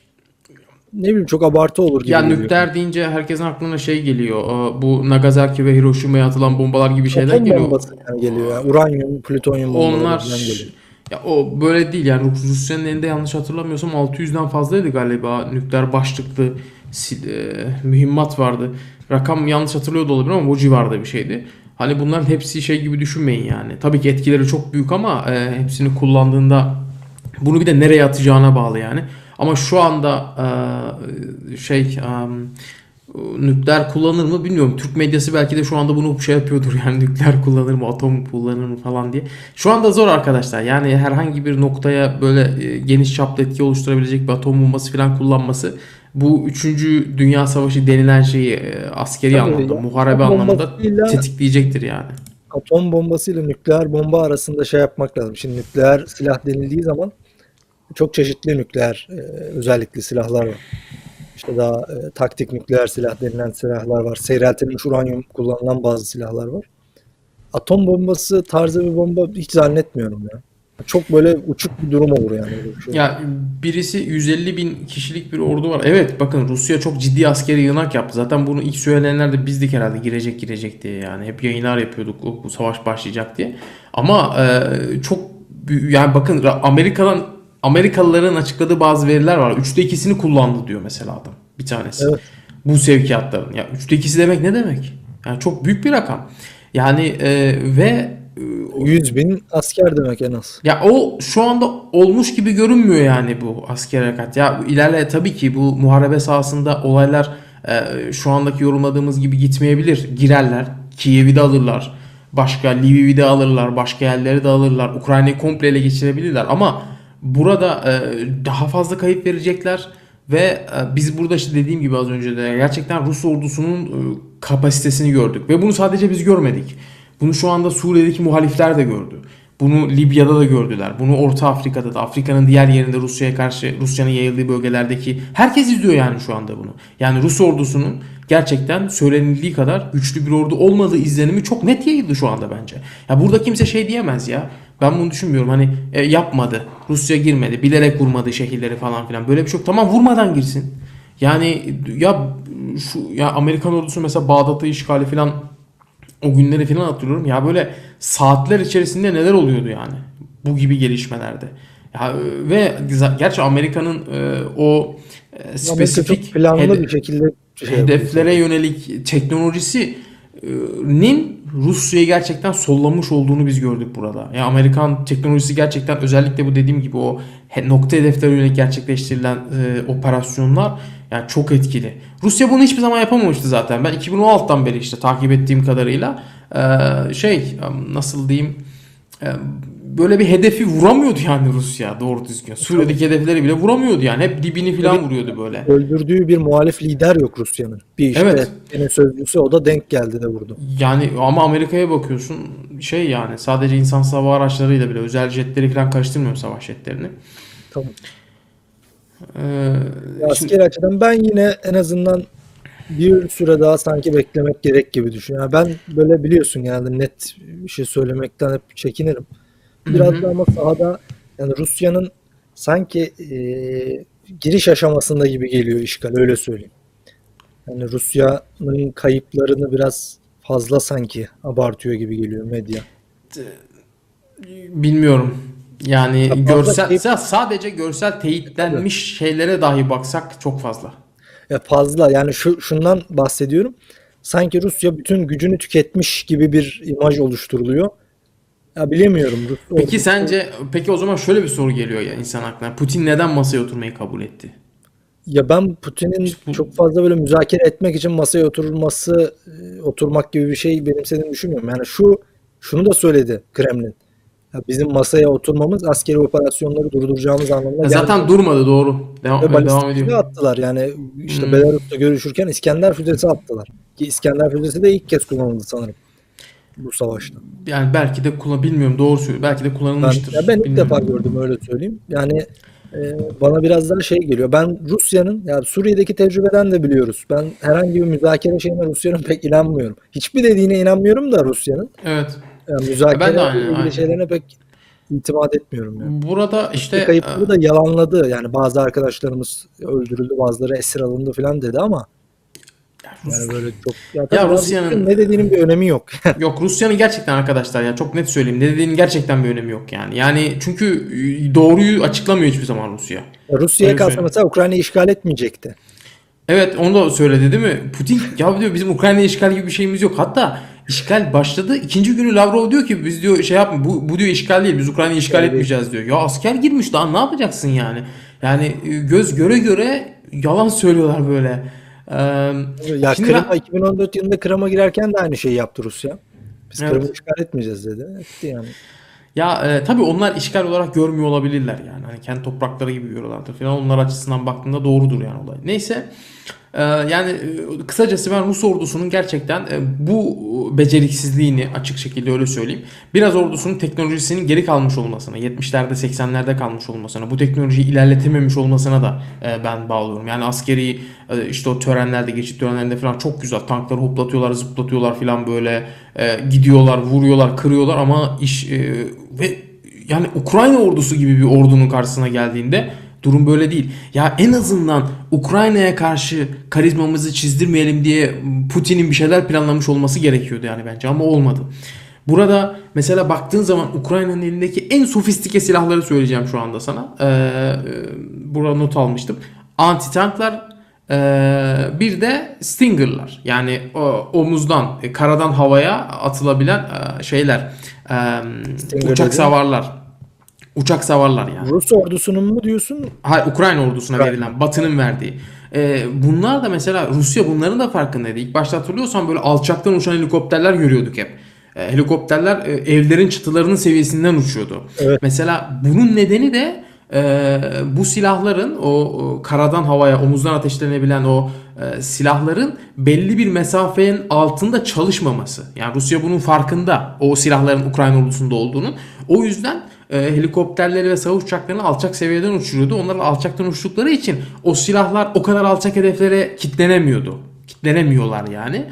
ne bileyim çok abartı olur gibi Ya geliyor. nükleer deyince herkesin aklına şey geliyor. Aa, Bu Nagasaki ve Hiroşima'ya atılan bombalar gibi şeyler Atom geliyor. bombası yani geliyor. Yani. Uranyum, plütonyum bombaları Onlar geliyor. Ya o böyle değil yani Rus- Rusya'nın elinde yanlış hatırlamıyorsam 600'den fazlaydı galiba nükleer başlıklı e, mühimmat vardı. Rakam yanlış hatırlıyor da olabilir ama o civarda bir şeydi. Hani bunların hepsi şey gibi düşünmeyin yani. Tabii ki etkileri çok büyük ama e, hepsini kullandığında bunu bir de nereye atacağına bağlı yani. Ama şu anda e, şey e, nükleer kullanır mı bilmiyorum. Türk medyası belki de şu anda bunu şey yapıyordur yani nükleer kullanır mı, atom kullanır mı falan diye. Şu anda zor arkadaşlar. Yani herhangi bir noktaya böyle e, geniş çaplı etki oluşturabilecek bir atom bombası falan kullanması bu 3. Dünya Savaşı denilen şeyi e, askeri Tabii anlamda, muharebe atom anlamında bombasıyla- tetikleyecektir yani. atom bombasıyla nükleer bomba arasında şey yapmak lazım. Şimdi nükleer silah denildiği zaman çok çeşitli nükleer e, özellikli silahlar var. İşte daha e, taktik nükleer silah denilen silahlar var. Seyreltilmiş uranyum kullanılan bazı silahlar var. Atom bombası tarzı bir bomba hiç zannetmiyorum ya. Çok böyle uçuk bir durum olur yani. Ya birisi 150 bin kişilik bir ordu var. Evet bakın Rusya çok ciddi askeri yığınak yaptı. Zaten bunu ilk söyleyenler de bizdik herhalde girecek girecek diye yani. Hep yayınlar yapıyorduk bu bu savaş başlayacak diye. Ama e, çok yani bakın Amerika'dan Amerikalıların açıkladığı bazı veriler var. Üçte ikisini kullandı diyor mesela adam. Bir tanesi. Evet. Bu sevkiyatların. Ya üçte ikisi demek ne demek? Yani çok büyük bir rakam. Yani e, ve e, 100 bin asker demek en az. ya o şu anda olmuş gibi görünmüyor yani bu asker harekat. Ya ilerle tabii ki bu muharebe sahasında olaylar e, şu andaki yorumladığımız gibi gitmeyebilir. Girerler, Kiev'i de alırlar, başka Lviv'i de alırlar, başka yerleri de alırlar. Ukrayna'yı komple ele geçirebilirler ama burada e, daha fazla kayıp verecekler ve e, biz burada işte dediğim gibi az önce de gerçekten Rus ordusunun e, kapasitesini gördük ve bunu sadece biz görmedik. Bunu şu anda Suriye'deki muhalifler de gördü. Bunu Libya'da da gördüler. Bunu Orta Afrika'da da, Afrika'nın diğer yerinde Rusya'ya karşı, Rusya'nın yayıldığı bölgelerdeki herkes izliyor yani şu anda bunu. Yani Rus ordusunun gerçekten söylenildiği kadar güçlü bir ordu olmadığı izlenimi çok net yayıldı şu anda bence. Ya burada kimse şey diyemez ya. Ben bunu düşünmüyorum. Hani e, yapmadı. Rusya girmedi. Bilerek vurmadı şehirleri falan filan. Böyle bir şey yok. Tamam vurmadan girsin. Yani ya şu ya Amerikan ordusu mesela Bağdat'ı işgali falan o günleri falan hatırlıyorum. Ya böyle saatler içerisinde neler oluyordu yani bu gibi gelişmelerde. Ya e, ve gerçi Amerika'nın e, o e, spesifik planlı bir şekilde şey yapıyor. hedeflere yönelik teknolojisinin Rusya'yı gerçekten sollamış olduğunu biz gördük burada. Ya Amerikan teknolojisi gerçekten özellikle bu dediğim gibi o nokta hedeflere yönelik gerçekleştirilen e, operasyonlar yani çok etkili. Rusya bunu hiçbir zaman yapamamıştı zaten. Ben 2016'dan beri işte takip ettiğim kadarıyla e, şey nasıl diyeyim e, böyle bir hedefi vuramıyordu yani Rusya doğru düzgün. Suriye'deki hedefleri bile vuramıyordu yani. Hep dibini falan vuruyordu böyle. Öldürdüğü bir muhalif lider yok Rusya'nın. Bir işte Evet. senin sözcüsü o da denk geldi de vurdu. Yani ama Amerika'ya bakıyorsun şey yani sadece insansız hava araçlarıyla bile özel jetleri falan karıştırmıyor savaş jetlerini. Tamam. Ee, Ya şimdi- açıdan ben yine en azından bir süre daha sanki beklemek gerek gibi düşünüyorum. Yani ben böyle biliyorsun genelde net bir şey söylemekten hep çekinirim. Biraz da ama sahada yani Rusya'nın sanki e, giriş aşamasında gibi geliyor işgal öyle söyleyeyim. Yani Rusya'nın kayıplarını biraz fazla sanki abartıyor gibi geliyor medya. bilmiyorum. Yani Ya görsel sa- sadece görsel teyitlenmiş şeylere dahi baksak çok fazla. Ya fazla yani şu şundan bahsediyorum. Sanki Rusya bütün gücünü tüketmiş gibi bir imaj oluşturuluyor. Ya bilemiyorum. Rus Peki ordusu- sence peki o zaman şöyle bir soru geliyor ya insan aklına. Putin neden masaya oturmayı kabul etti? ya ben Putin'in bu- çok fazla böyle müzakere etmek için masaya oturulması, e, oturmak gibi bir şey benimsediğini düşünmüyorum. Yani şu şunu da söyledi Kremlin. Ya bizim masaya oturmamız askeri operasyonları durduracağımız anlamına Ya gelmiyor. zaten durmadı doğru. Devam, Ve devam balistik ediyor. füze attılar yani işte Hmm. Belarus'ta görüşürken İskender füzesi attılar. Ki İskender füzesi de ilk kez kullanıldı sanırım bu savaşta. Yani belki de kullan bilmiyorum doğru söylüyor. Belki de Ben, kullanılmıştır. ya ben ilk Bilmiyorum. defa gördüm öyle söyleyeyim. Yani Ee, bana biraz daha şey geliyor. Ben Rusya'nın ya Suriye'deki tecrübeden de biliyoruz. Ben herhangi bir müzakere şeyine Rusya'nın pek inanmıyorum. Hiçbir dediğine inanmıyorum da Rusya'nın. Evet. Yani müzakere Ben de aynı, ilgili aynı. şeylerine pek itimat etmiyorum yani. Burada İşte işte kayıpları da yalanladı. Yani bazı arkadaşlarımız öldürüldü, bazıları esir alındı falan dedi ama yani böyle çok ya, tabii Rusya'nın- ne dediğinin bir önemi yok. Yok Rusya'nın gerçekten arkadaşlar ya çok net söyleyeyim. Ne dediğinin gerçekten bir önemi yok yani. Yani çünkü e, doğruyu açıklamıyor hiçbir zaman Rusya. Rusya'ya Öyle kalsa mesela Ukrayna'yı işgal etmeyecekti. Evet onu da söyledi değil mi? Putin ya diyor bizim Ukrayna'ya işgal gibi bir şeyimiz yok. Hatta işgal başladı. İkinci günü Lavrov diyor ki biz diyor şey yapma bu, bu diyor işgal değil. Biz Ukrayna'yı işgal Evet. etmeyeceğiz diyor. Ya asker girmiş daha ne yapacaksın yani? Yani e, göz göre göre yalan söylüyorlar böyle. Ee, Ya Şimdi Kırım'a ben- 2014 yılında Kırım'a girerken de aynı şeyi yaptı Rusya. Biz Evet. Kırım'ı işgal etmeyeceğiz dedi. Etti yani. Ya e, tabii onlar işgal olarak görmüyor olabilirler yani. Hani kendi toprakları gibi görüyorlardır falan. Onlar açısından baktığında doğrudur yani olay. Neyse. E, yani e, kısacası ben Rus ordusunun gerçekten e, bu beceriksizliğini açık şekilde öyle söyleyeyim. Biraz ordusunun teknolojisinin geri kalmış olmasına, 70'lerde 80'lerde kalmış olmasına, bu teknolojiyi ilerletememiş olmasına da e, ben bağlıyorum. Yani askeri işte o törenlerde, geçit törenlerinde falan çok güzel tankları hoplatıyorlar, zıplatıyorlar falan böyle gidiyorlar, vuruyorlar, kırıyorlar ama iş ve yani Ukrayna ordusu gibi bir ordunun karşısına geldiğinde durum böyle değil. Ya en azından Ukrayna'ya karşı karizmamızı çizdirmeyelim diye Putin'in bir şeyler planlamış olması gerekiyordu yani bence ama olmadı. Burada mesela baktığın zaman Ukrayna'nın elindeki en sofistike silahları söyleyeceğim şu anda sana. Ee, burada not almıştım. Anti tanklar, ee, bir de Stinger'lar. Yani o, omuzdan, e, karadan havaya atılabilen e, şeyler. E, Stinger uçak savarlar. Uçak savarlar yani. Rus ordusunun mu diyorsun? Hayır Ukrayna ordusuna Ukrayna. verilen, Batı'nın verdiği. Ee, bunlar da mesela Rusya bunların da farkındaydı. İlk başta hatırlıyorsan böyle alçaktan uçan helikopterler görüyorduk hep. Ee, helikopterler e, evlerin çıtılarının seviyesinden uçuyordu. Evet. Mesela bunun nedeni de e, bu silahların o, o karadan havaya omuzdan ateşlenebilen o e, silahların belli bir mesafenin altında çalışmaması. Yani Rusya bunun farkında o silahların Ukrayna ordusunda olduğunu. O yüzden e, helikopterleri ve savaş uçaklarını alçak seviyeden uçuruyordu. Onlar alçaktan uçtukları için o silahlar o kadar alçak hedeflere kitlenemiyordu. Kitlenemiyorlar yani.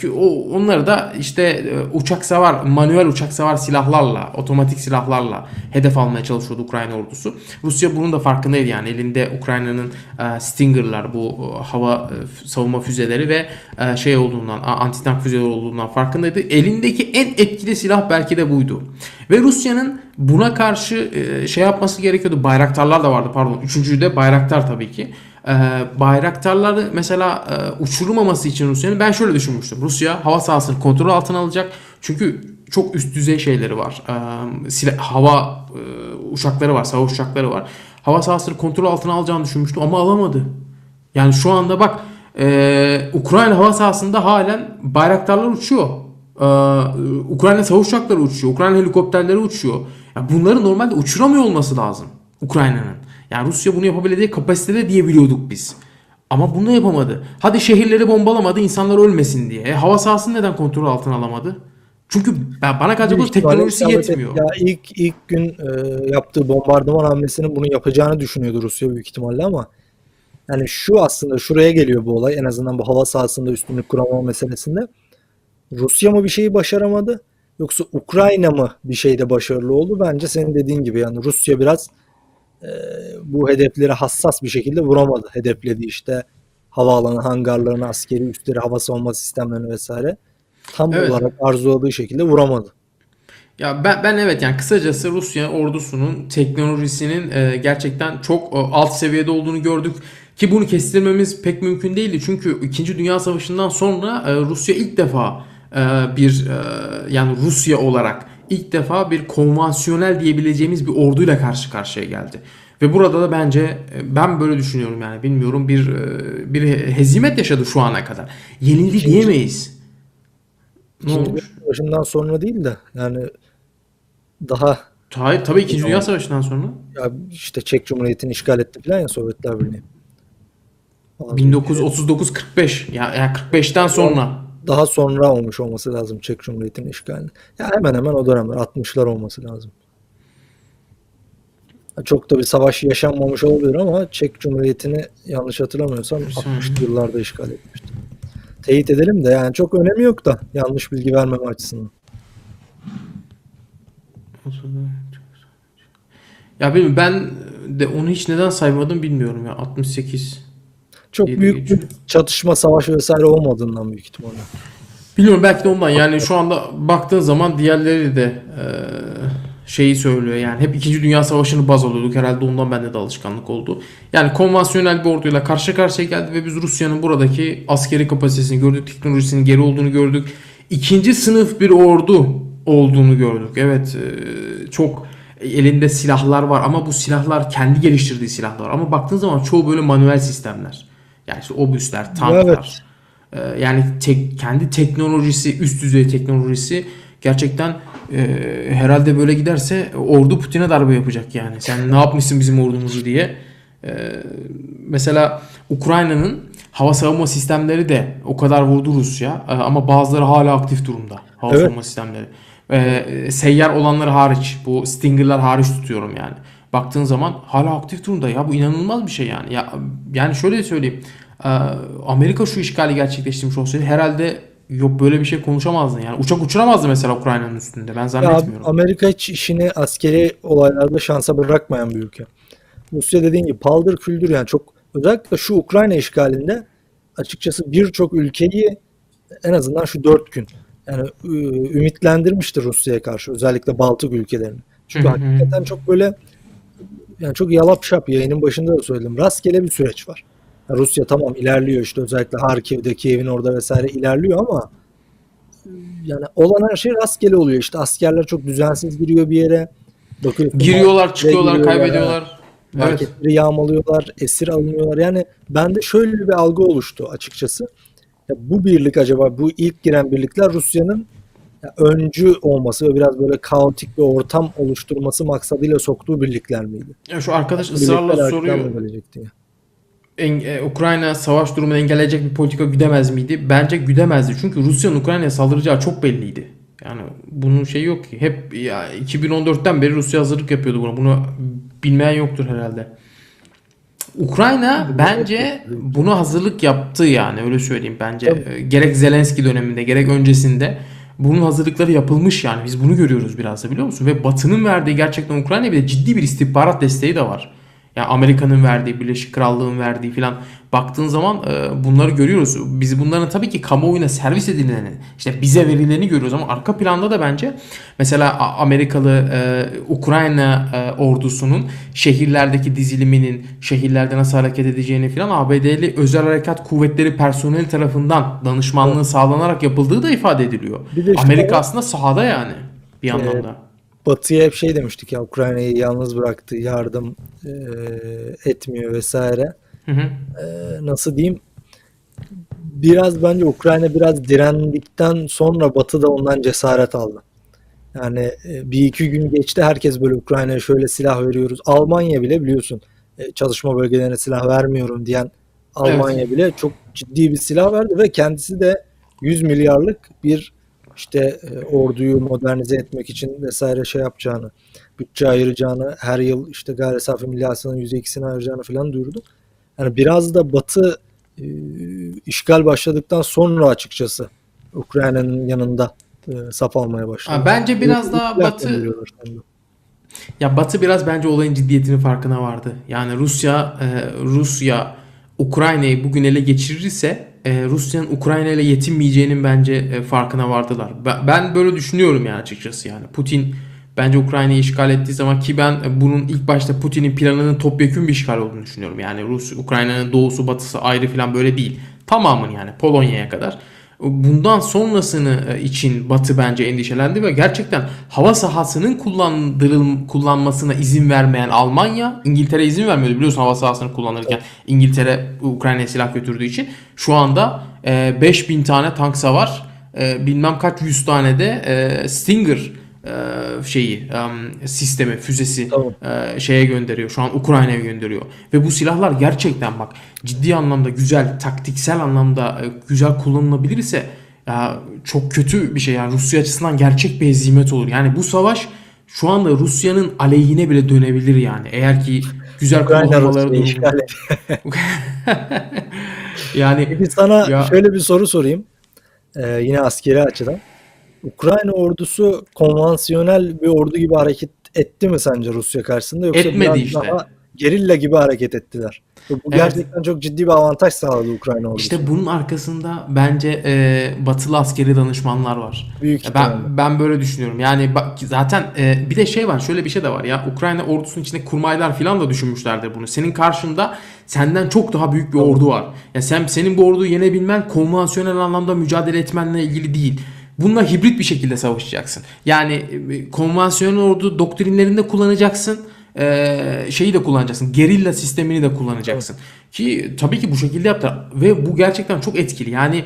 Ki o onları da işte e, uçak savar, manuel uçak savar silahlarla, otomatik silahlarla hedef almaya çalışıyordu Ukrayna ordusu. Rusya bunun da farkındaydı yani elinde Ukrayna'nın e, Stinger'lar bu e, hava e, savunma füzeleri ve e, şey olduğundan, antitank füzeleri olduğundan farkındaydı. Elindeki en etkili silah belki de buydu. Ve Rusya'nın buna karşı e, şey yapması gerekiyordu. Bayraktarlar da vardı pardon. Üçüncüyü de Bayraktar tabii ki. Ee, bayraktarları mesela e, uçurmaması için Rusya'nın ben şöyle düşünmüştüm. Rusya hava sahasını kontrol altına alacak. Çünkü çok üst düzey şeyleri var. Ee, hava e, uçakları var, savaş uçakları var. Hava sahasını kontrol altına alacağını düşünmüştüm ama alamadı. Yani şu anda bak e, Ukrayna hava sahasında halen bayraktarlar uçuyor. Ee, Ukrayna savaş uçakları uçuyor. Ukrayna helikopterleri uçuyor. Bunları normalde uçuramıyor olması lazım Ukrayna'nın. Yani Rusya bunu yapabildiği kapasitede diyebiliyorduk biz. Ama bunu yapamadı. Hadi şehirleri bombalamadı insanlar ölmesin diye. E, hava sahasını neden kontrol altına alamadı? Çünkü bana kalacak olursa teknolojisi yetmiyor. et- Ya ilk ilk gün e, yaptığı bombardıman hamlesinin bunu yapacağını düşünüyordu Rusya büyük ihtimalle ama yani şu aslında şuraya geliyor bu olay en azından bu hava sahasında üstünlük kuramama meselesinde. Rusya mı bir şeyi başaramadı yoksa Ukrayna mı bir şeyde başarılı oldu? Bence senin dediğin gibi yani Rusya biraz e, bu hedefleri hassas bir şekilde vuramadı. Hedeflediği işte havaalanı hangarlarını, askeri üsleri, hava savunma sistemlerini vesaire tam Evet. olarak arzuladığı şekilde vuramadı. Ya ben, ben evet yani kısacası Rusya ordusunun teknolojisinin e, gerçekten çok e, alt seviyede olduğunu gördük. Ki bunu kestirmemiz pek mümkün değildi. Çünkü 2. Dünya Savaşı'ndan sonra e, Rusya ilk defa e, bir e, yani Rusya olarak ilk defa bir konvansiyonel diyebileceğimiz bir orduyla karşı karşıya geldi. Ve burada da bence e, ben böyle düşünüyorum yani bilmiyorum bir e, bir hezimet yaşadı şu ana kadar. Yenildi İkinci- diyemeyiz. Ne İkinci olmuş? Dünya Savaşı'ndan sonra değil de yani daha Hayır tabii 2. Dünya Savaşı'ndan sonra. ya işte Çek Cumhuriyeti'ni işgal etti falan ya Sovyetler Birliği. 1939-45 ya yani 45'ten sonra. Daha sonra olmuş olması lazım Çek Cumhuriyeti'nin işgali. Ya hemen hemen o dönemler 60'lar olması lazım. Çok da bir savaş yaşanmamış olabilir ama Çek Cumhuriyeti'ni yanlış hatırlamıyorsam saniye. 60'lı yıllarda işgal etmişti. Teyit edelim de yani çok önemi yok da yanlış bilgi vermeme açısından. Ya bilmiyorum ben de onu hiç neden saymadım bilmiyorum ya 68. Çok Yedi büyük bir çatışma, savaş vesaire olmadığından büyük ihtimalle. Bilmiyorum belki de ondan yani şu anda baktığın zaman diğerleri de e, şeyi söylüyor yani hep 2. Dünya Savaşı'nı baz alıyorduk herhalde ondan bende de alışkanlık oldu. Yani konvansiyonel bir orduyla karşı karşıya geldi ve biz Rusya'nın buradaki askeri kapasitesini gördük, teknolojisinin geri olduğunu gördük. İkinci sınıf bir ordu olduğunu gördük. Evet e, çok elinde silahlar var ama bu silahlar kendi geliştirdiği silahlar ama baktığın zaman çoğu böyle manuel sistemler. Yani işte obüsler, tanklar. Evet. Ee, yani tek, kendi teknolojisi, üst düzey teknolojisi gerçekten e, herhalde böyle giderse ordu Putin'e darbe yapacak yani. Sen ne yapmışsın bizim ordumuzu diye. Ee, mesela Ukrayna'nın hava savunma sistemleri de o kadar vurdu Rusya Ee, ama bazıları hala aktif durumda. Hava Evet. savunma sistemleri. Ee, seyyar olanları hariç, bu Stinger'lar hariç tutuyorum yani. Baktığın zaman hala aktif durumda ya bu inanılmaz bir şey yani. Ya yani şöyle söyleyeyim. Ee, Amerika şu işgali gerçekleştirmiş olsaydı herhalde yok böyle bir şey konuşamazdın yani. Uçak uçuramazdı mesela Ukrayna'nın üstünde. Ben Ya zannetmiyorum. Amerika hiç işini askeri olaylarda şansa bırakmayan bir ülke. Rusya dediğin gibi paldır küldür yani çok özellikle şu Ukrayna işgalinde açıkçası birçok ülkeyi en azından şu dört gün yani ümitlendirmiştir Rusya'ya karşı özellikle Baltık ülkelerini. Çünkü hakikaten çok böyle yani çok yalap şap yayının başında da söyledim. Rastgele bir süreç var. Yani Rusya tamam ilerliyor işte özellikle Harkiv'de, Kiev'in orada vesaire ilerliyor ama yani olan her şey rastgele oluyor. İşte askerler çok düzensiz giriyor bir yere. Bakıyorsun, Giriyorlar, çıkıyorlar, kaybediyorlar. Evet. Marketleri yağmalıyorlar, esir alınıyorlar. Yani bende şöyle bir algı oluştu açıkçası. Ya bu birlik acaba bu ilk giren birlikler Rusya'nın öncü olması ve biraz böyle kaotik bir ortam oluşturması maksadıyla soktuğu birlikler miydi? Ya şu arkadaş ısrarla soruyor. En- e, Ukrayna savaş durumunu engelleyecek bir politika güdemez miydi? Bence güdemezdi. Çünkü Rusya'nın Ukrayna'ya saldıracağı çok belliydi. Yani bunun şeyi yok ki. Hep ya 2014'ten beri Rusya hazırlık yapıyordu buna. Bunu bilmeyen yoktur herhalde. Ukrayna bence buna hazırlık yaptı yani öyle söyleyeyim bence. Gerek Zelenski döneminde gerek öncesinde bunun hazırlıkları yapılmış yani. Biz bunu görüyoruz biraz da biliyor musun? Ve Batı'nın verdiği gerçekten Ukrayna'ya bir de ciddi bir istihbarat desteği de var. Yani Amerika'nın verdiği, Birleşik Krallığın verdiği filan baktığın zaman e, bunları görüyoruz. Biz bunların tabii ki kamuoyuna servis edileni, işte bize verileni görüyoruz ama arka planda da bence mesela Amerikalı e, Ukrayna e, ordusunun şehirlerdeki diziliminin, şehirlerde nasıl hareket edeceğini filan ABD'li özel harekat kuvvetleri personeli tarafından danışmanlığı sağlanarak yapıldığı da ifade ediliyor. İşte Amerika aslında sahada yani bir anlamda. Batı'ya hep şey demiştik ya Ukrayna'yı yalnız bıraktı, yardım e, etmiyor vesaire. Hı hı. E, nasıl diyeyim? Biraz bence Ukrayna biraz direndikten sonra Batı da ondan cesaret aldı. Yani e, bir iki gün geçti herkes böyle Ukrayna'ya şöyle silah veriyoruz. Almanya bile biliyorsun e, çalışma bölgelerine silah vermiyorum diyen Almanya bile çok ciddi bir silah verdi ve kendisi de 100 milyarlık bir işte e, orduyu modernize etmek için vesaire şey yapacağını, bütçe ayıracağını, her yıl işte gayri safi milli hasılanın %2'sini ayıracağını falan duyurdu. Yani biraz da Batı e, işgal başladıktan sonra açıkçası Ukrayna'nın yanında e, saf almaya başladı. Ha, bence biraz Yok, daha Batı. Ya Batı biraz bence olayın ciddiyetinin farkına vardı. Yani Rusya e, Rusya Ukrayna'yı bugün ele geçirirse e, Rusya'nın Ukrayna ile yetinmeyeceğinin bence e, farkına vardılar. Ben, böyle düşünüyorum yani açıkçası yani. Putin bence Ukrayna'yı işgal ettiği zaman ki ben e, bunun ilk başta Putin'in planının topyekun bir işgal olduğunu düşünüyorum. Yani Rus Ukrayna'nın doğusu batısı ayrı falan böyle değil. Tamamını yani Polonya'ya kadar. Bundan sonrasını e, için Batı bence endişelendi ve gerçekten hava sahasının kullandırıl kullanmasına izin vermeyen Almanya, İngiltere izin vermiyordu. Biliyorsun hava sahasını kullanırken İngiltere Ukrayna'ya silah götürdüğü için şu anda e, 5000 tane tank savar, e, bilmem kaç yüz tane de e, Stinger e, şeyi em, sistemi füzesi Tamam. e, şeye gönderiyor. Şu an Ukrayna'ya gönderiyor. Ve bu silahlar gerçekten bak ciddi anlamda güzel, taktiksel anlamda e, güzel kullanılabilirse ya çok kötü bir şey yani Rusya açısından gerçek bir hezimet olur. Yani bu savaş şu anda Rusya'nın aleyhine bile dönebilir yani. Eğer ki güzel kullanmaları yani Peki sana Ya- şöyle bir soru sorayım. Ee, yine askeri açıdan. Ukrayna ordusu konvansiyonel bir ordu gibi hareket etti mi sence Rusya karşısında yoksa Etmedi biraz işte. daha gerilla gibi hareket ettiler? Bu Evet. gerçekten çok ciddi bir avantaj sağladı Ukrayna ordusu. işte bunun arkasında bence e, batılı askeri danışmanlar var. Büyük ihtimalle. Ben ben böyle düşünüyorum. Yani bak zaten e, bir de şey var. Şöyle bir şey de var ya. Ukrayna ordusunun içinde kurmaylar falan da düşünmüşlerdir bunu. Senin karşında senden çok daha büyük bir ordu var. Ya sen senin bu orduyu yenebilmen konvansiyonel anlamda mücadele etmenle ilgili değil. Bununla hibrit bir şekilde savaşacaksın. Yani e, konvansiyonel ordu doktrinlerinde kullanacaksın. e, şeyi de kullanacaksın. Gerilla sistemini de kullanacaksın. Ki tabii ki bu şekilde yaptılar. Ve bu gerçekten çok etkili. Yani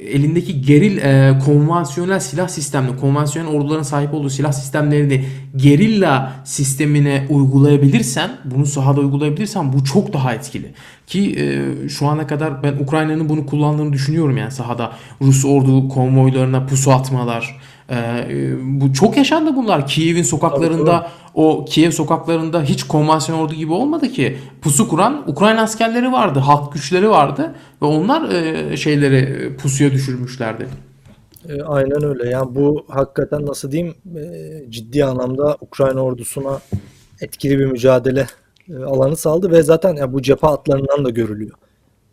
elindeki geril e, konvansiyonel silah sistemini, konvansiyonel orduların sahip olduğu silah sistemlerini gerilla sistemine uygulayabilirsen, bunu sahada uygulayabilirsen bu çok daha etkili. Ki e, şu ana kadar ben Ukrayna'nın bunu kullandığını düşünüyorum yani sahada. Rus ordu konvoylarına pusu atmalar. e, e, bu çok yaşandı bunlar. Kiev'in sokaklarında o Kiev sokaklarında hiç konvansiyonel ordu gibi olmadı ki. Pusu kuran Ukrayna askerleri vardı, halk güçleri vardı ve onlar e, şeyleri e, pusuya düşürmüşlerdi. E, aynen öyle. Yani bu hakikaten nasıl diyeyim e, ciddi anlamda Ukrayna ordusuna etkili bir mücadele alanı sağladı ve zaten ya bu cephe hatlarından da görülüyor.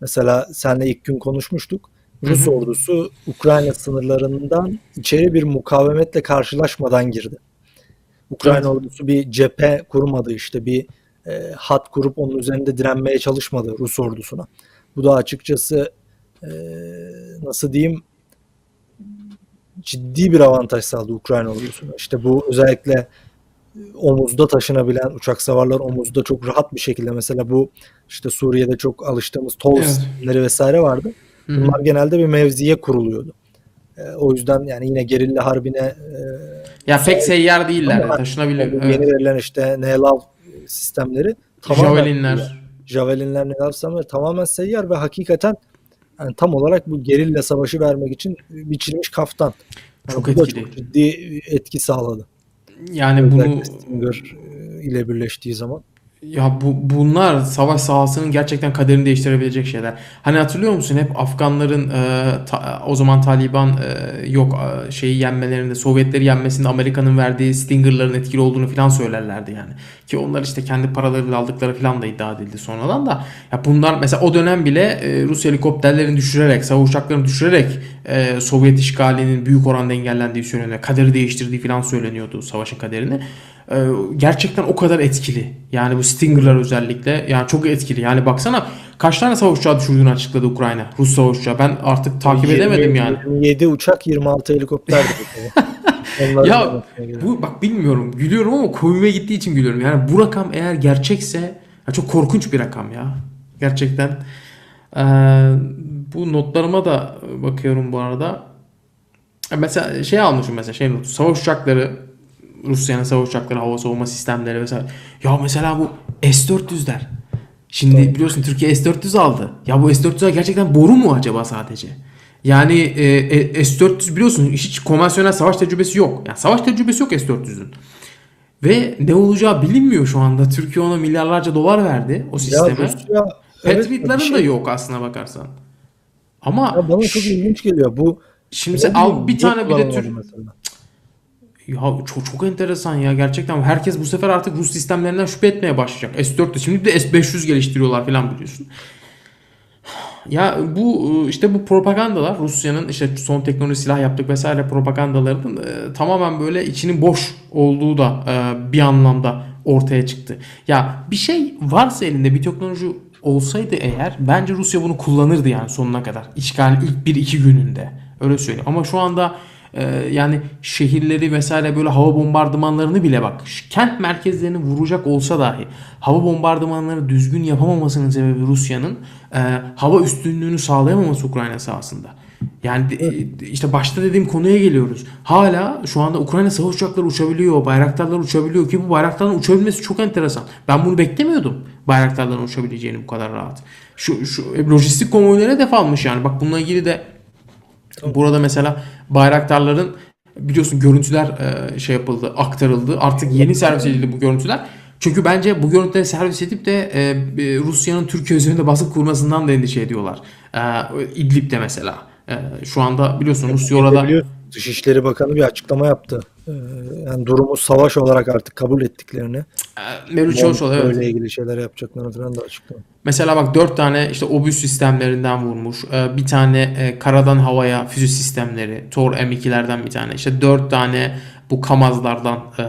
Mesela senle ilk gün konuşmuştuk. Rus Hı hı. ordusu Ukrayna sınırlarından içeri bir mukavemetle karşılaşmadan girdi. Ukrayna Evet. ordusu bir cephe kurmadı işte bir e, hat kurup onun üzerinde direnmeye çalışmadı Rus ordusuna. Bu da açıkçası e, nasıl diyeyim ciddi bir avantaj sağladı Ukrayna ordusuna. İşte bu özellikle omuzda taşınabilen uçak savarlar omuzda çok rahat bir şekilde mesela bu işte Suriye'de çok alıştığımız TOW Evet. sistemleri vesaire vardı. Bunlar genelde bir mevziye kuruluyordu. E, o yüzden yani yine gerilla harbine e, Ya pek seyyar değiller, Ama taşınabilir. bu Evet. yeni verilen işte NLAV sistemleri tamamen Javelinler. Javelinler NLAV sistemleri tamamen seyyar ve hakikaten yani tam olarak bu gerilla savaşı vermek için biçilmiş kaftan. Yani Çok etkili. çok ciddi etki sağladı. Yani bunu Özellikle Stinger e, ile birleştiği zaman. Ya bu bunlar savaş sahasının gerçekten kaderini değiştirebilecek şeyler. Hani hatırlıyor musun hep Afganların e, ta- o zaman Taliban e, yok e, şeyi yenmelerinde Sovyetleri yenmesinde Amerika'nın verdiği Stinger'ların etkili olduğunu falan söylerlerdi yani. Ki onlar işte kendi paralarıyla aldıkları falan da iddia edildi sonradan da. Ya bunlar mesela o dönem bile e, Rus helikopterlerini düşürerek, savaş uçaklarını düşürerek e, Sovyet işgalinin büyük oranda engellendiği söyleniyor. Kaderi değiştirdiği falan söyleniyordu savaşın kaderini. Ee, gerçekten o kadar etkili. Yani bu Stinger'lar özellikle yani çok etkili. Yani baksana kaç tane savaş uçağı düşürdüğünü açıkladı Ukrayna. Rus savaş uçağı. Ben artık takip 20 edemedim yani. 27 uçak 26 helikopter. Ya bu bak bilmiyorum gülüyorum ama koyuma gittiği için gülüyorum. Yani bu rakam eğer gerçekse ya çok korkunç bir rakam ya. Gerçekten. Ee, bu notlarıma da bakıyorum bu arada. Mesela şey almışım mesela şey notu. Savaş uçakları Rusya'nın savaş uçakları, hava savunma sistemleri vesaire. Ya mesela bu S-400'ler. Şimdi Evet. biliyorsun Türkiye S-400 aldı. Ya bu S-400'ler gerçekten boru mu acaba sadece? Yani e, e, S-400 biliyorsun hiç konvansiyonel savaş tecrübesi yok. Yani savaş tecrübesi yok S-400'ün. Ve ne olacağı bilinmiyor şu anda. Türkiye ona milyarlarca dolar verdi o Ya sisteme. Rusya evet, Patriot'ların da şey- yok aslına bakarsan. Ama Ya bana çok ilginç geliyor. Bu şimdi sen al bir tane bir de Türk mesela. Ya çok çok enteresan ya gerçekten. Herkes bu sefer artık Rus sistemlerinden şüphe etmeye başlayacak. S400 şimdi de S500 geliştiriyorlar falan biliyorsun. Ya bu işte bu propagandalar Rusya'nın işte son teknoloji silah yaptık vesaire propagandalarının e, tamamen böyle içinin boş olduğu da bir anlamda ortaya çıktı. Ya bir şey varsa elinde bir teknoloji olsaydı eğer bence Rusya bunu kullanırdı yani sonuna kadar. İşgal ilk bir iki gününde. Öyle söyleyeyim. Ama şu anda e, yani şehirleri vesaire böyle hava bombardımanlarını bile bak kent merkezlerini vuracak olsa dahi hava bombardımanları düzgün yapamamasının sebebi Rusya'nın e, hava üstünlüğünü sağlayamaması Ukrayna sahasında. Yani işte başta dediğim konuya geliyoruz. Hala şu anda Ukrayna savaş uçakları uçabiliyor, bayraktarlar uçabiliyor ki bu bayraktarların uçabilmesi çok enteresan. Ben bunu beklemiyordum. Bayraktarların uçabileceğini bu kadar rahat. Şu, şu e, lojistik konvoylara hedef almış yani. Bak bununla ilgili de Burada mesela bayraktarların biliyorsun görüntüler e, şey yapıldı, aktarıldı. Artık yeni servis edildi bu görüntüler. Çünkü bence bu görüntüleri servis edip de e, e, Rusya'nın Türkiye üzerinde baskı kurmasından da endişe ediyorlar. E, İdlib'de mesela. E, şu anda biliyorsun Rusya orada Dışişleri Bakanı bir açıklama yaptı. Yani durumu savaş olarak artık kabul ettiklerini. E, Mevlüt Çavuşoğlu evet. Böyle ilgili şeyler yapacaklarını falan da açıkladı. Mesela bak 4 tane işte obüs sistemlerinden vurmuş. Ee, Bir tane e, karadan havaya füze sistemleri. Tor M2'lerden bir tane. İşte 4 tane bu Kamazlardan e,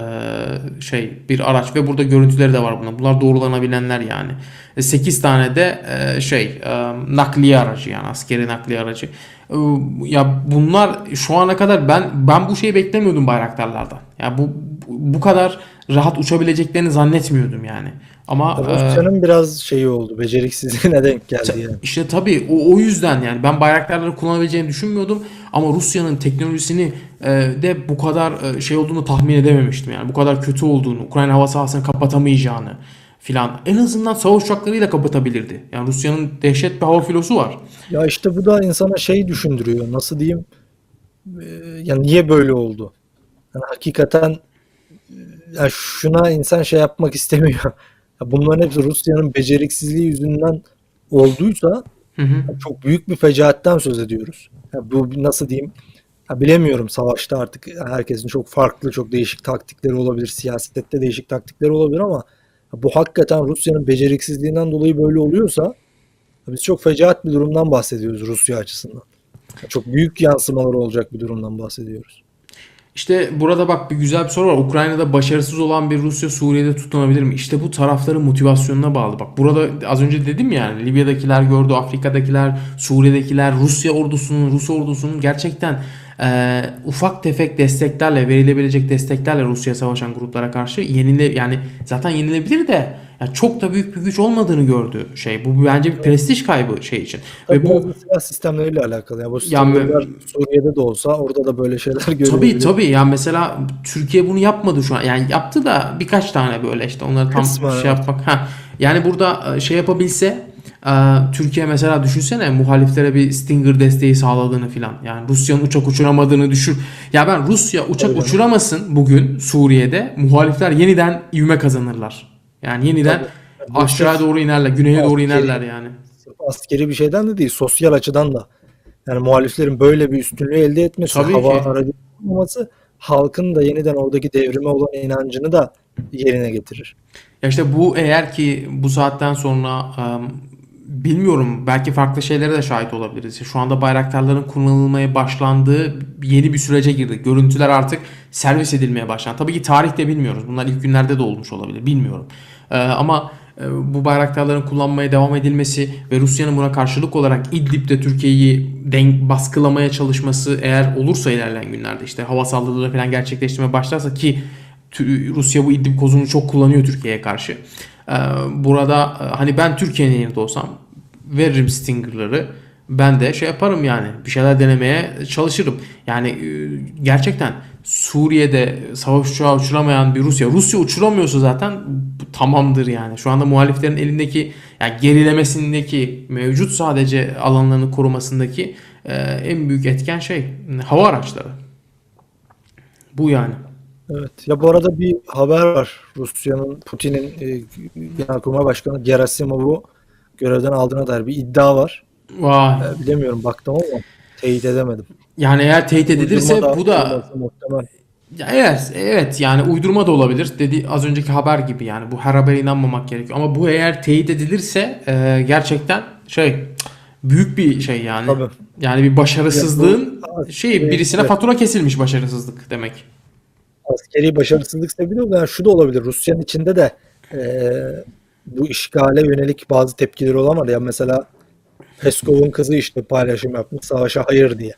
şey bir araç ve burada görüntüleri de var bunun. Bunlar doğrulanabilenler yani. 8 tane de e, şey e, nakliye aracı yani askeri nakliye aracı. E, Ya bunlar şu ana kadar ben ben bu şeyi beklemiyordum bayraktarlardan. Ya bu bu kadar rahat uçabileceklerini zannetmiyordum yani. Ama e, Rusya'nın biraz şeyi oldu. Beceriksizliğine denk geldi yani. işte tabii o, o yüzden yani ben bayraktarları kullanabileceğini düşünmüyordum ama Rusya'nın teknolojisini e, de bu kadar e, şey olduğunu tahmin edememiştim yani bu kadar kötü olduğunu, Ukrayna hava sahasını kapatamayacağını filan en azından savaş uçaklarıyla kapatabilirdi. Yani Rusya'nın dehşet bir hava filosu var. Ya işte bu da insana şey düşündürüyor. Nasıl diyeyim? Ee, yani niye böyle oldu? Yani hakikaten e, ya şuna insan şey yapmak istemiyor. Ya bunların hepsi Rusya'nın beceriksizliği yüzünden olduysa Hı hı. çok büyük bir fecaatten söz ediyoruz. Ya bu nasıl diyeyim? Ya bilemiyorum savaşta artık herkesin çok farklı, çok değişik taktikleri olabilir. Siyasette değişik taktikleri olabilir ama bu hakikaten Rusya'nın beceriksizliğinden dolayı böyle oluyorsa biz çok fecaat bir durumdan bahsediyoruz Rusya açısından. Çok büyük yansımaları olacak bir durumdan bahsediyoruz. İşte burada bak bir güzel bir soru var. Ukrayna'da başarısız olan bir Rusya Suriye'de tutunabilir mi? İşte bu tarafların motivasyonuna bağlı. Bak burada az önce dedim yani Libya'dakiler gördü, Afrika'dakiler, Suriye'dekiler, Rusya ordusunun, Rus ordusunun gerçekten e, ufak tefek desteklerle, verilebilecek desteklerle Rusya savaşan gruplara karşı yenile yani zaten yenilebilir de ya çok da büyük bir güç olmadığını gördü şey. Bu bence bir prestij kaybı şey için. Ve Tabii bu biraz da silah sistemleriyle alakalı. Yani bu Yani- sistemler Suriye'de de olsa orada da böyle şeyler Tabii görülebilir. tabii yani mesela Türkiye bunu yapmadı şu an. Yani yaptı da birkaç tane böyle işte onları tam Kısmen, şey evet. yapmak. Ha. Yani burada e, şey yapabilse e, Türkiye mesela düşünsene muhaliflere bir Stinger desteği sağladığını filan. Yani Rusya'nın uçak uçuramadığını düşün. Ya ben Rusya uçak Tabii. uçuramasın bugün Suriye'de muhalifler yeniden ivme kazanırlar. Yani yeniden Tabii. Bu aşağı sırf doğru inerler, güneye doğru inerler yani. askeri bir şeyden de değil, sosyal açıdan da. Yani muhaliflerin böyle bir üstünlüğü elde etmesi, Tabii hava ki. aracı olması halkın da yeniden oradaki devrime olan inancını da yerine getirir. Ya işte bu eğer ki bu saatten sonra bilmiyorum belki farklı şeylere de şahit olabiliriz. Şu anda bayraktarların kullanılmaya başlandığı yeni bir sürece girdi. Görüntüler artık servis edilmeye başlandı. Tabii ki tarihte bilmiyoruz. Bunlar ilk günlerde de olmuş olabilir. Bilmiyorum. Ee, ama e, bu bayraktarların kullanmaya devam edilmesi ve Rusya'nın buna karşılık olarak İdlib'de Türkiye'yi baskılamaya çalışması eğer olursa ilerleyen günlerde işte hava saldırıları falan gerçekleştirmeye başlarsa ki Rusya bu İdlib kozunu çok kullanıyor Türkiye'ye karşı. Ee, Burada e, hani ben Türkiye'nin yerinde olsam veririm Stinger'ları. Ben de şey yaparım yani bir şeyler denemeye çalışırım. Yani e, gerçekten Suriye'de savaş uçağı uçuramayan bir Rusya. Rusya uçuramıyorsa zaten tamamdır yani. Şu anda muhaliflerin elindeki yani gerilemesindeki mevcut sadece alanlarını korumasındaki e, en büyük etken şey hava araçları. Bu yani. Evet. Ya bu arada bir haber var. Rusya'nın Putin'in e, Genelkurmay Başkanı Gerasimov'u görevden aldığına dair bir iddia var. Vay. E, bilemiyorum baktım ama teyit edemedim. Yani eğer teyit edilirse Uydurma bu da ya evet evet yani uydurma da olabilir. Dedi az önceki haber gibi yani bu her habere inanmamak gerekiyor. Ama bu eğer teyit edilirse e, gerçekten şey büyük bir şey yani. Tabii. Yani bir başarısızlığın Ya bu- şey birisine Evet. fatura kesilmiş başarısızlık demek. askeri başarısızlık sebebiyle yani şu da olabilir. Rusya'nın içinde de eee, bu işgale yönelik bazı tepkileri olamadı. Ya mesela Peskov'un kızı işte paylaşım yapmış savaşa hayır diye.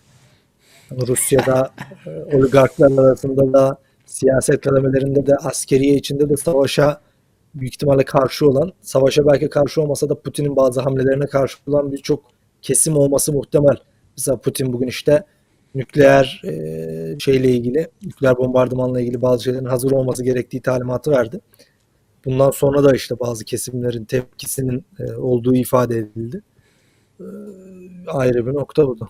Yani Rusya'da e, oligarklar arasında da siyaset kademelerinde de askeriye içinde de savaşa büyük ihtimalle karşı olan, savaşa belki karşı olmasa da Putin'in bazı hamlelerine karşı olan birçok kesim olması muhtemel. Mesela Putin bugün işte nükleer e, şeyle ilgili, nükleer bombardımanla ilgili bazı şeylerin hazır olması gerektiği talimatı verdi. Bundan sonra da işte bazı kesimlerin tepkisinin e, olduğu ifade edildi. E, ayrı bir nokta bu da.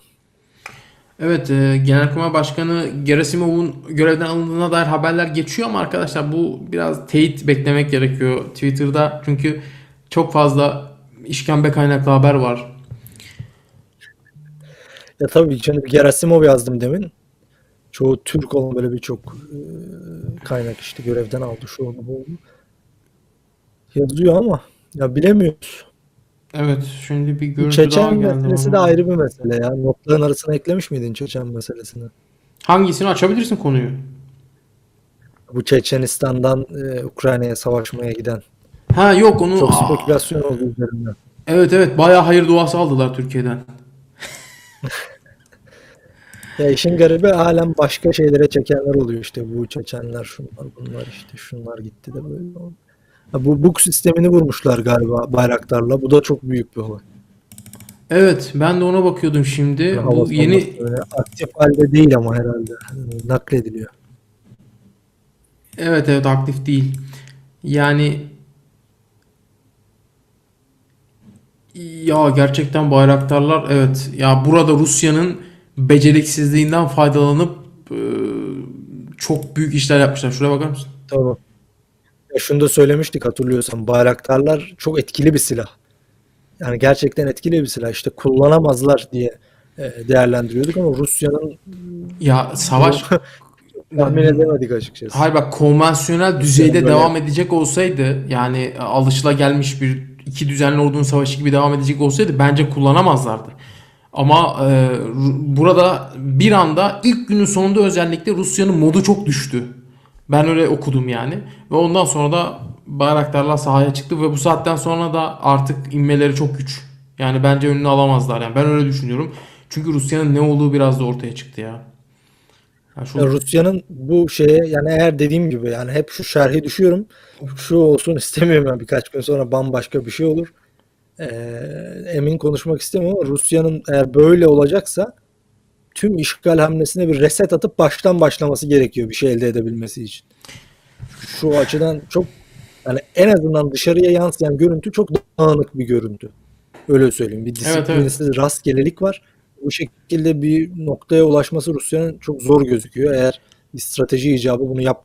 Evet, e, Genelkurmay Başkanı Gerasimov'un görevden alındığına dair haberler geçiyor ama arkadaşlar bu biraz teyit beklemek gerekiyor Twitter'da. Çünkü çok fazla işkembe kaynaklı haber var. Ya tabii şimdi Gerasimov yazdım demin. Çoğu Türk olan böyle birçok e, kaynak işte görevden aldı şu onu bu onu. Yazıyor ama ya bilemiyoruz. Evet, şimdi bir görüntü daha Çeçen geldi meselesi de ayrı bir mesele ya. Notların arasına eklemiş miydin Çeçen meselesini? Hangisini açabilirsin konuyu? Bu Çeçenistan'dan e, Ukrayna'ya savaşmaya giden. Ha yok onu Çok spekülasyon oldu üzerinden. evet evet bayağı hayır duası aldılar Türkiye'den. Ya işin garibi halen başka şeylere çekenler oluyor işte bu Çeçenler şunlar bunlar işte şunlar gitti de böyle oldu. Bu buk sistemini vurmuşlar galiba Bayraktar'la. Bu da çok büyük bir olay. Evet, ben de ona bakıyordum şimdi. Hava Bu yeni aktif halde değil ama herhalde Hani naklediliyor. Evet evet aktif değil. Yani ya gerçekten bayraktarlar evet ya burada Rusya'nın beceriksizliğinden faydalanıp çok büyük işler yapmışlar. Şuraya bakar mısın? Tamam. Şunu da söylemiştik hatırlıyorsan Bayraktarlar çok etkili bir silah. Yani gerçekten etkili bir silah. İşte kullanamazlar diye e, değerlendiriyorduk ama Rusya'nın Ya savaş tahmin edemedik açıkçası. Hayır bak konvansiyonel düzeyde böyle- devam edecek olsaydı yani alışılagelmiş bir iki düzenli ordunun savaşı gibi devam edecek olsaydı bence kullanamazlardı. Ama e, burada bir anda ilk günün sonunda özellikle Rusya'nın modu çok düştü. Ben öyle okudum yani. Ve ondan sonra da bayraktarlar sahaya çıktı ve bu saatten sonra da artık inmeleri çok güç. Yani bence önünü alamazlar yani. Ben öyle düşünüyorum. Çünkü Rusya'nın ne olduğu biraz da ortaya çıktı ya. Ya şu- Ya Rusya'nın bu şeye yani eğer dediğim gibi yani hep şu şerhi düşüyorum. Şu olsun istemiyorum yani birkaç gün sonra bambaşka bir şey olur. Ee, emin konuşmak istemiyorum ama Rusya'nın eğer böyle olacaksa tüm işgal hamlesine bir reset atıp baştan başlaması gerekiyor bir şey elde edebilmesi için. Şu açıdan çok yani en azından dışarıya yansıyan görüntü çok dağınık bir görüntü. Öyle söyleyeyim. Bir Evet, evet. disiplinsiz rastgelelik var. Bu şekilde bir noktaya ulaşması Rusya'nın çok zor gözüküyor. Eğer bir strateji icabı bunu yap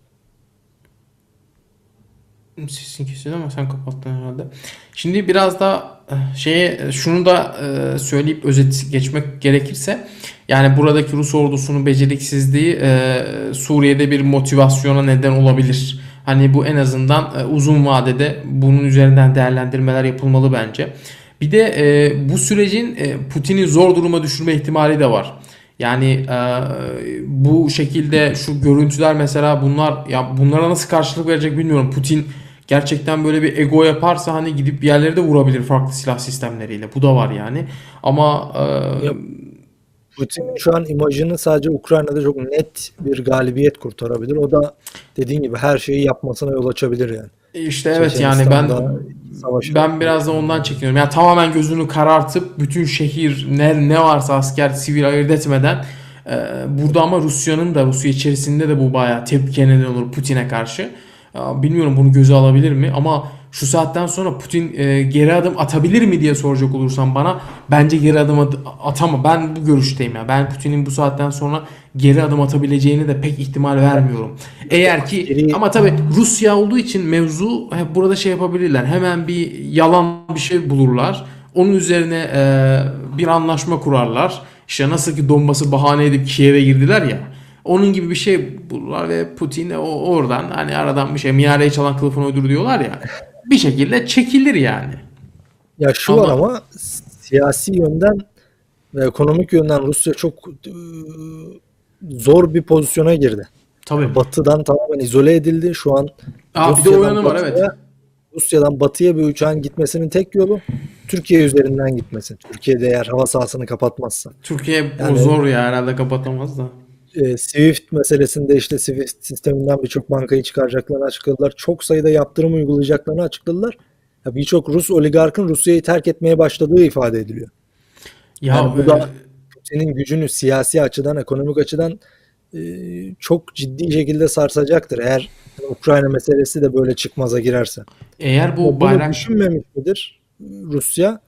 Sesin kesildi ama sen kapattın herhalde. Şimdi biraz da eh, şeye şunu da eh, söyleyip özet geçmek gerekirse yani buradaki Rus ordusunun beceriksizliği Suriye'de bir motivasyona neden olabilir. Hani bu en azından uzun vadede bunun üzerinden değerlendirmeler yapılmalı bence. Bir de bu sürecin Putin'i zor duruma düşürme ihtimali de var. Yani e, bu şekilde şu görüntüler mesela bunlar ya bunlara nasıl karşılık verecek bilmiyorum. Putin gerçekten böyle bir ego yaparsa hani gidip bir yerlere de vurabilir farklı silah sistemleriyle. Bu da var yani. Ama e, Ya- Putin'in şu an imajını sadece Ukrayna'da çok net bir galibiyet kurtarabilir. O da dediğin gibi her şeyi yapmasına yol açabilir yani. işte evet yani ben ben biraz da ondan çekiniyorum. Yani tamamen gözünü karartıp bütün şehir ne ne varsa asker sivil ayırt etmeden e, burada ama Rusya'nın da Rusya içerisinde de bu bayağı tepkiye neden olur Putin'e karşı. Ya, Bilmiyorum bunu göze alabilir mi ama şu saatten sonra Putin e, geri adım atabilir mi diye soracak olursan bana bence geri adım at- atama. Ben bu görüşteyim ya. Ben Putin'in bu saatten sonra geri adım atabileceğini de pek ihtimal vermiyorum. Eğer ki ama tabii Rusya olduğu için mevzu hep burada şey yapabilirler. Hemen bir yalan bir şey bulurlar. Onun üzerine e, bir anlaşma kurarlar. İşte nasıl ki Donbas'ı bahane edip Kiev'e girdiler ya. Onun gibi bir şey bulurlar ve Putin o oradan hani aradan bir şey miyareyi çalan kılıfını uydur diyorlar ya. Bir şekilde çekilir yani. Ya şu Ama- var ama siyasi yönden ve ekonomik yönden Rusya çok e, zor bir pozisyona girdi. Tabii. Batı'dan tamamen izole edildi. Şu an Aa, bir de yanı var batıya- evet. Rusya'dan batıya bir uçağın gitmesinin tek yolu Türkiye üzerinden gitmesi. Türkiye'de eğer hava sahasını kapatmazsa. Türkiye o Yani- zor ya herhalde kapatamaz da. E, Swift meselesinde işte Swift sisteminden birçok bankayı çıkaracaklarını açıkladılar. Çok sayıda yaptırım uygulayacaklarını açıkladılar. Birçok Rus oligarkın Rusya'yı terk etmeye başladığı ifade ediliyor. Ya Yani bu da Putin'in gücünü siyasi açıdan, ekonomik açıdan e, çok ciddi şekilde sarsacaktır. Eğer Ukrayna meselesi de böyle çıkmaza girerse. eğer bu Bunu bayrak düşünmemiş midir Rusya?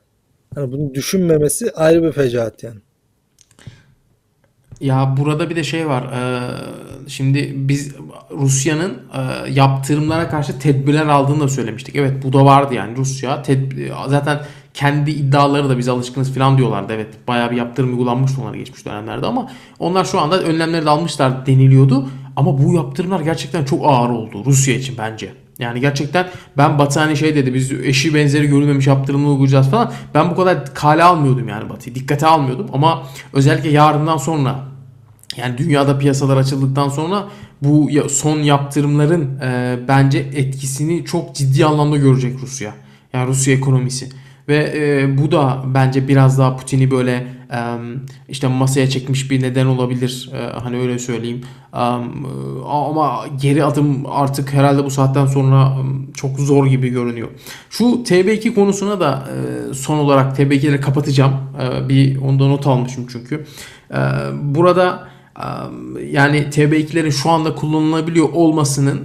Yani bunu düşünmemesi ayrı bir fecaat yani. Ya burada bir de şey var. Şimdi biz Rusya'nın yaptırımlara karşı tedbirler aldığını da söylemiştik. Evet bu da vardı yani Rusya. ted- zaten kendi iddiaları da biz alışkınız falan diyorlardı. Evet bayağı bir yaptırım uygulanmıştı onlara geçmiş dönemlerde ama onlar şu anda önlemleri de almışlar deniliyordu. Ama bu yaptırımlar gerçekten çok ağır oldu Rusya için bence. Yani gerçekten ben Batı hani şey dedi biz eşi benzeri görülmemiş yaptırımını uygulayacağız falan. Ben bu kadar kale almıyordum yani Batı'yı. Dikkate almıyordum ama özellikle yarından sonra yani dünyada piyasalar açıldıktan sonra bu son yaptırımların e, bence etkisini çok ciddi anlamda görecek Rusya. Yani Rusya ekonomisi. Ve e, bu da bence biraz daha Putin'i böyle işte masaya çekmiş bir neden olabilir. E, hani öyle söyleyeyim. E, ama geri adım artık herhalde bu saatten sonra çok zor gibi görünüyor. Şu TB2 konusuna da e, son olarak TB2'leri kapatacağım. Bir onda not almışım çünkü. Burada yani TB2'lerin şu anda kullanılabiliyor olmasının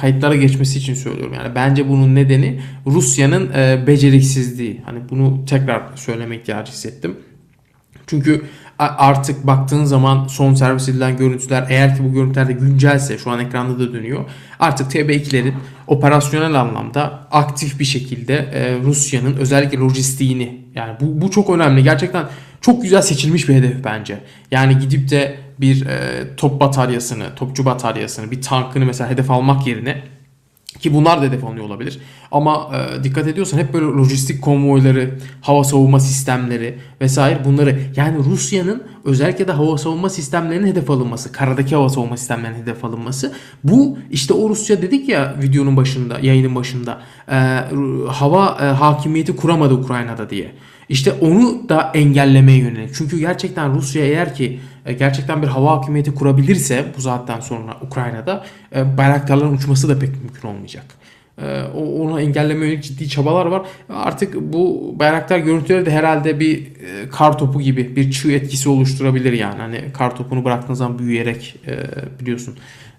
kayıtlara geçmesi için söylüyorum. Yani bence bunun nedeni Rusya'nın beceriksizliği. Hani bunu tekrar söyleme ihtiyacı hissettim. Çünkü artık baktığın zaman son servis edilen görüntüler eğer ki bu görüntüler de güncelse şu an ekranda da dönüyor. Artık TB2'lerin operasyonel anlamda aktif bir şekilde e, Rusya'nın özellikle lojistiğini yani bu, bu çok önemli. Gerçekten çok güzel seçilmiş bir hedef bence. Yani gidip de bir e, top bataryasını, topçu bataryasını, bir tankını mesela hedef almak yerine ki bunlar da hedef alınıyor olabilir. Ama e, dikkat ediyorsan hep böyle lojistik konvoyları, hava savunma sistemleri vesaire bunları yani Rusya'nın özellikle de hava savunma sistemlerinin hedef alınması, karadaki hava savunma sistemlerinin hedef alınması. Bu işte o Rusya dedik ya videonun başında, yayının başında e, hava e, hakimiyeti kuramadı Ukrayna'da diye. İşte onu da engellemeye yönelik. Çünkü gerçekten Rusya eğer ki gerçekten bir hava hakimiyeti kurabilirse bu saatten sonra Ukrayna'da e, bayraktarların uçması da pek mümkün olmayacak. E, Onu engellemeye yönelik ciddi çabalar var. Artık bu bayraktar görüntüleri de herhalde bir e, kar topu gibi bir çığ etkisi oluşturabilir yani. Hani kar topunu bıraktığın zaman büyüyerek e, biliyorsun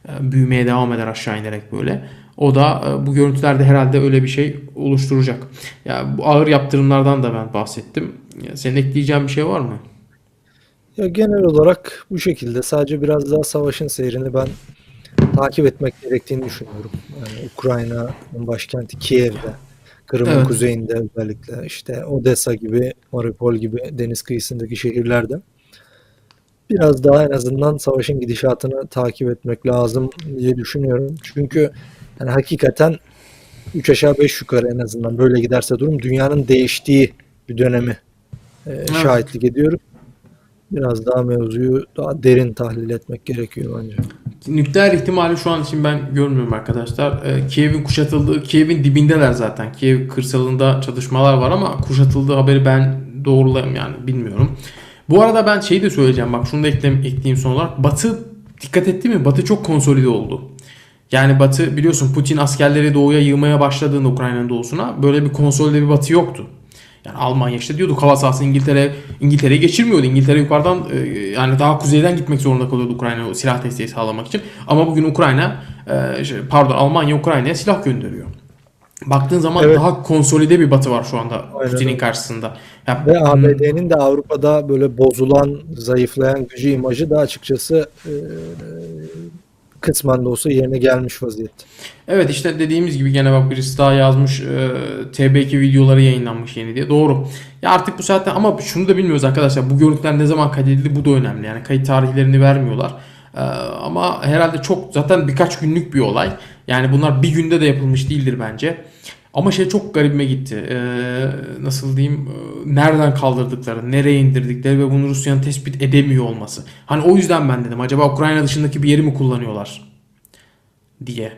e, büyümeye devam eder aşağı inerek böyle. O da e, bu görüntülerde herhalde öyle bir şey oluşturacak. Ya bu ağır yaptırımlardan da ben bahsettim. Senin ekleyeceğin bir şey var mı? Ya genel olarak bu şekilde sadece biraz daha savaşın seyrini ben takip etmek gerektiğini düşünüyorum. Yani Ukrayna'nın başkenti Kiev'de, Kırım'ın Evet. kuzeyinde özellikle işte Odessa gibi, Mariupol gibi deniz kıyısındaki şehirlerde biraz daha en azından savaşın gidişatını takip etmek lazım diye düşünüyorum. Çünkü yani hakikaten 3 aşağı 5 yukarı en azından böyle giderse durum dünyanın değiştiği bir dönemi e, şahitlik ediyoruz. Biraz daha mevzuyu daha derin tahlil etmek gerekiyor bence. Nükleer ihtimali şu an için ben görmüyorum arkadaşlar. Ee, Kiev'in kuşatıldığı, Kiev'in dibindeler zaten. Kiev kırsalında çatışmalar var ama kuşatıldığı haberi ben doğrulayayım yani bilmiyorum. Bu arada ben şeyi de söyleyeceğim bak şunu da ekleyeyim, ekleyeyim son olarak. Batı dikkat etti mi? Batı çok konsolide oldu. Yani Batı biliyorsun Putin askerleri doğuya yığmaya başladığında Ukrayna'nın doğusuna böyle bir konsolide bir Batı yoktu. Yani Almanya işte diyorduk hava sahası İngiltere İngiltere'yi geçirmiyordu. İngiltere yukarıdan e, yani daha kuzeyden gitmek zorunda kalıyordu Ukrayna silah desteği sağlamak için. Ama bugün Ukrayna e, pardon Almanya Ukrayna'ya silah gönderiyor. Baktığın zaman Evet. daha konsolide bir batı var şu anda Putin'in karşısında. Ya, Ve ABD'nin de Avrupa'da böyle bozulan, zayıflayan gücü imajı da açıkçası e, kısmen de olsa yerine gelmiş vaziyette. Evet işte dediğimiz gibi gene bak birisi daha yazmış e, TB2 videoları yayınlanmış yeni diye. Doğru. Ya artık bu saatte ama şunu da bilmiyoruz arkadaşlar. Bu görüntüler ne zaman kaydedildi bu da önemli. Yani kayıt tarihlerini vermiyorlar. E, ama herhalde çok zaten birkaç günlük bir olay. Yani bunlar bir günde de yapılmış değildir bence. Ama şey çok garibime gitti. E, nasıl diyeyim? e, nereden kaldırdıkları, nereye indirdikleri ve bunu Rusya'nın tespit edemiyor olması. Hani o yüzden ben dedim acaba Ukrayna dışındaki bir yeri mi kullanıyorlar diye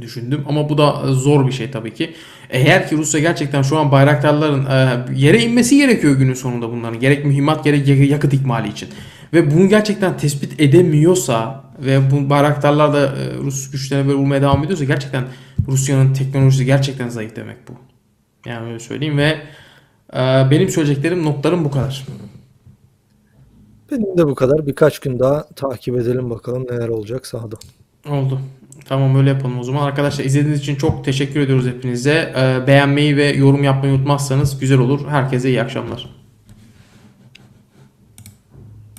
düşündüm. Ama bu da zor bir şey tabii ki. Eğer ki Rusya gerçekten şu an bayraktarların e, yere inmesi gerekiyor günün sonunda bunların. Gerek mühimmat gerek yak- yakıt ikmali için. Ve bunu gerçekten tespit edemiyorsa ve bu bayraktarlar da e, Rus güçlerine böyle vurmaya devam ediyorsa gerçekten Rusya'nın teknolojisi gerçekten zayıf demek bu. Yani öyle söyleyeyim ve e, benim söyleyeceklerim notlarım bu kadar. Benim de bu kadar. Birkaç gün daha takip edelim bakalım neler olacak sahada. Oldu. Tamam öyle yapalım o zaman. Arkadaşlar izlediğiniz için çok teşekkür ediyoruz hepinize. Ee, beğenmeyi ve yorum yapmayı unutmazsanız güzel olur. Herkese iyi akşamlar.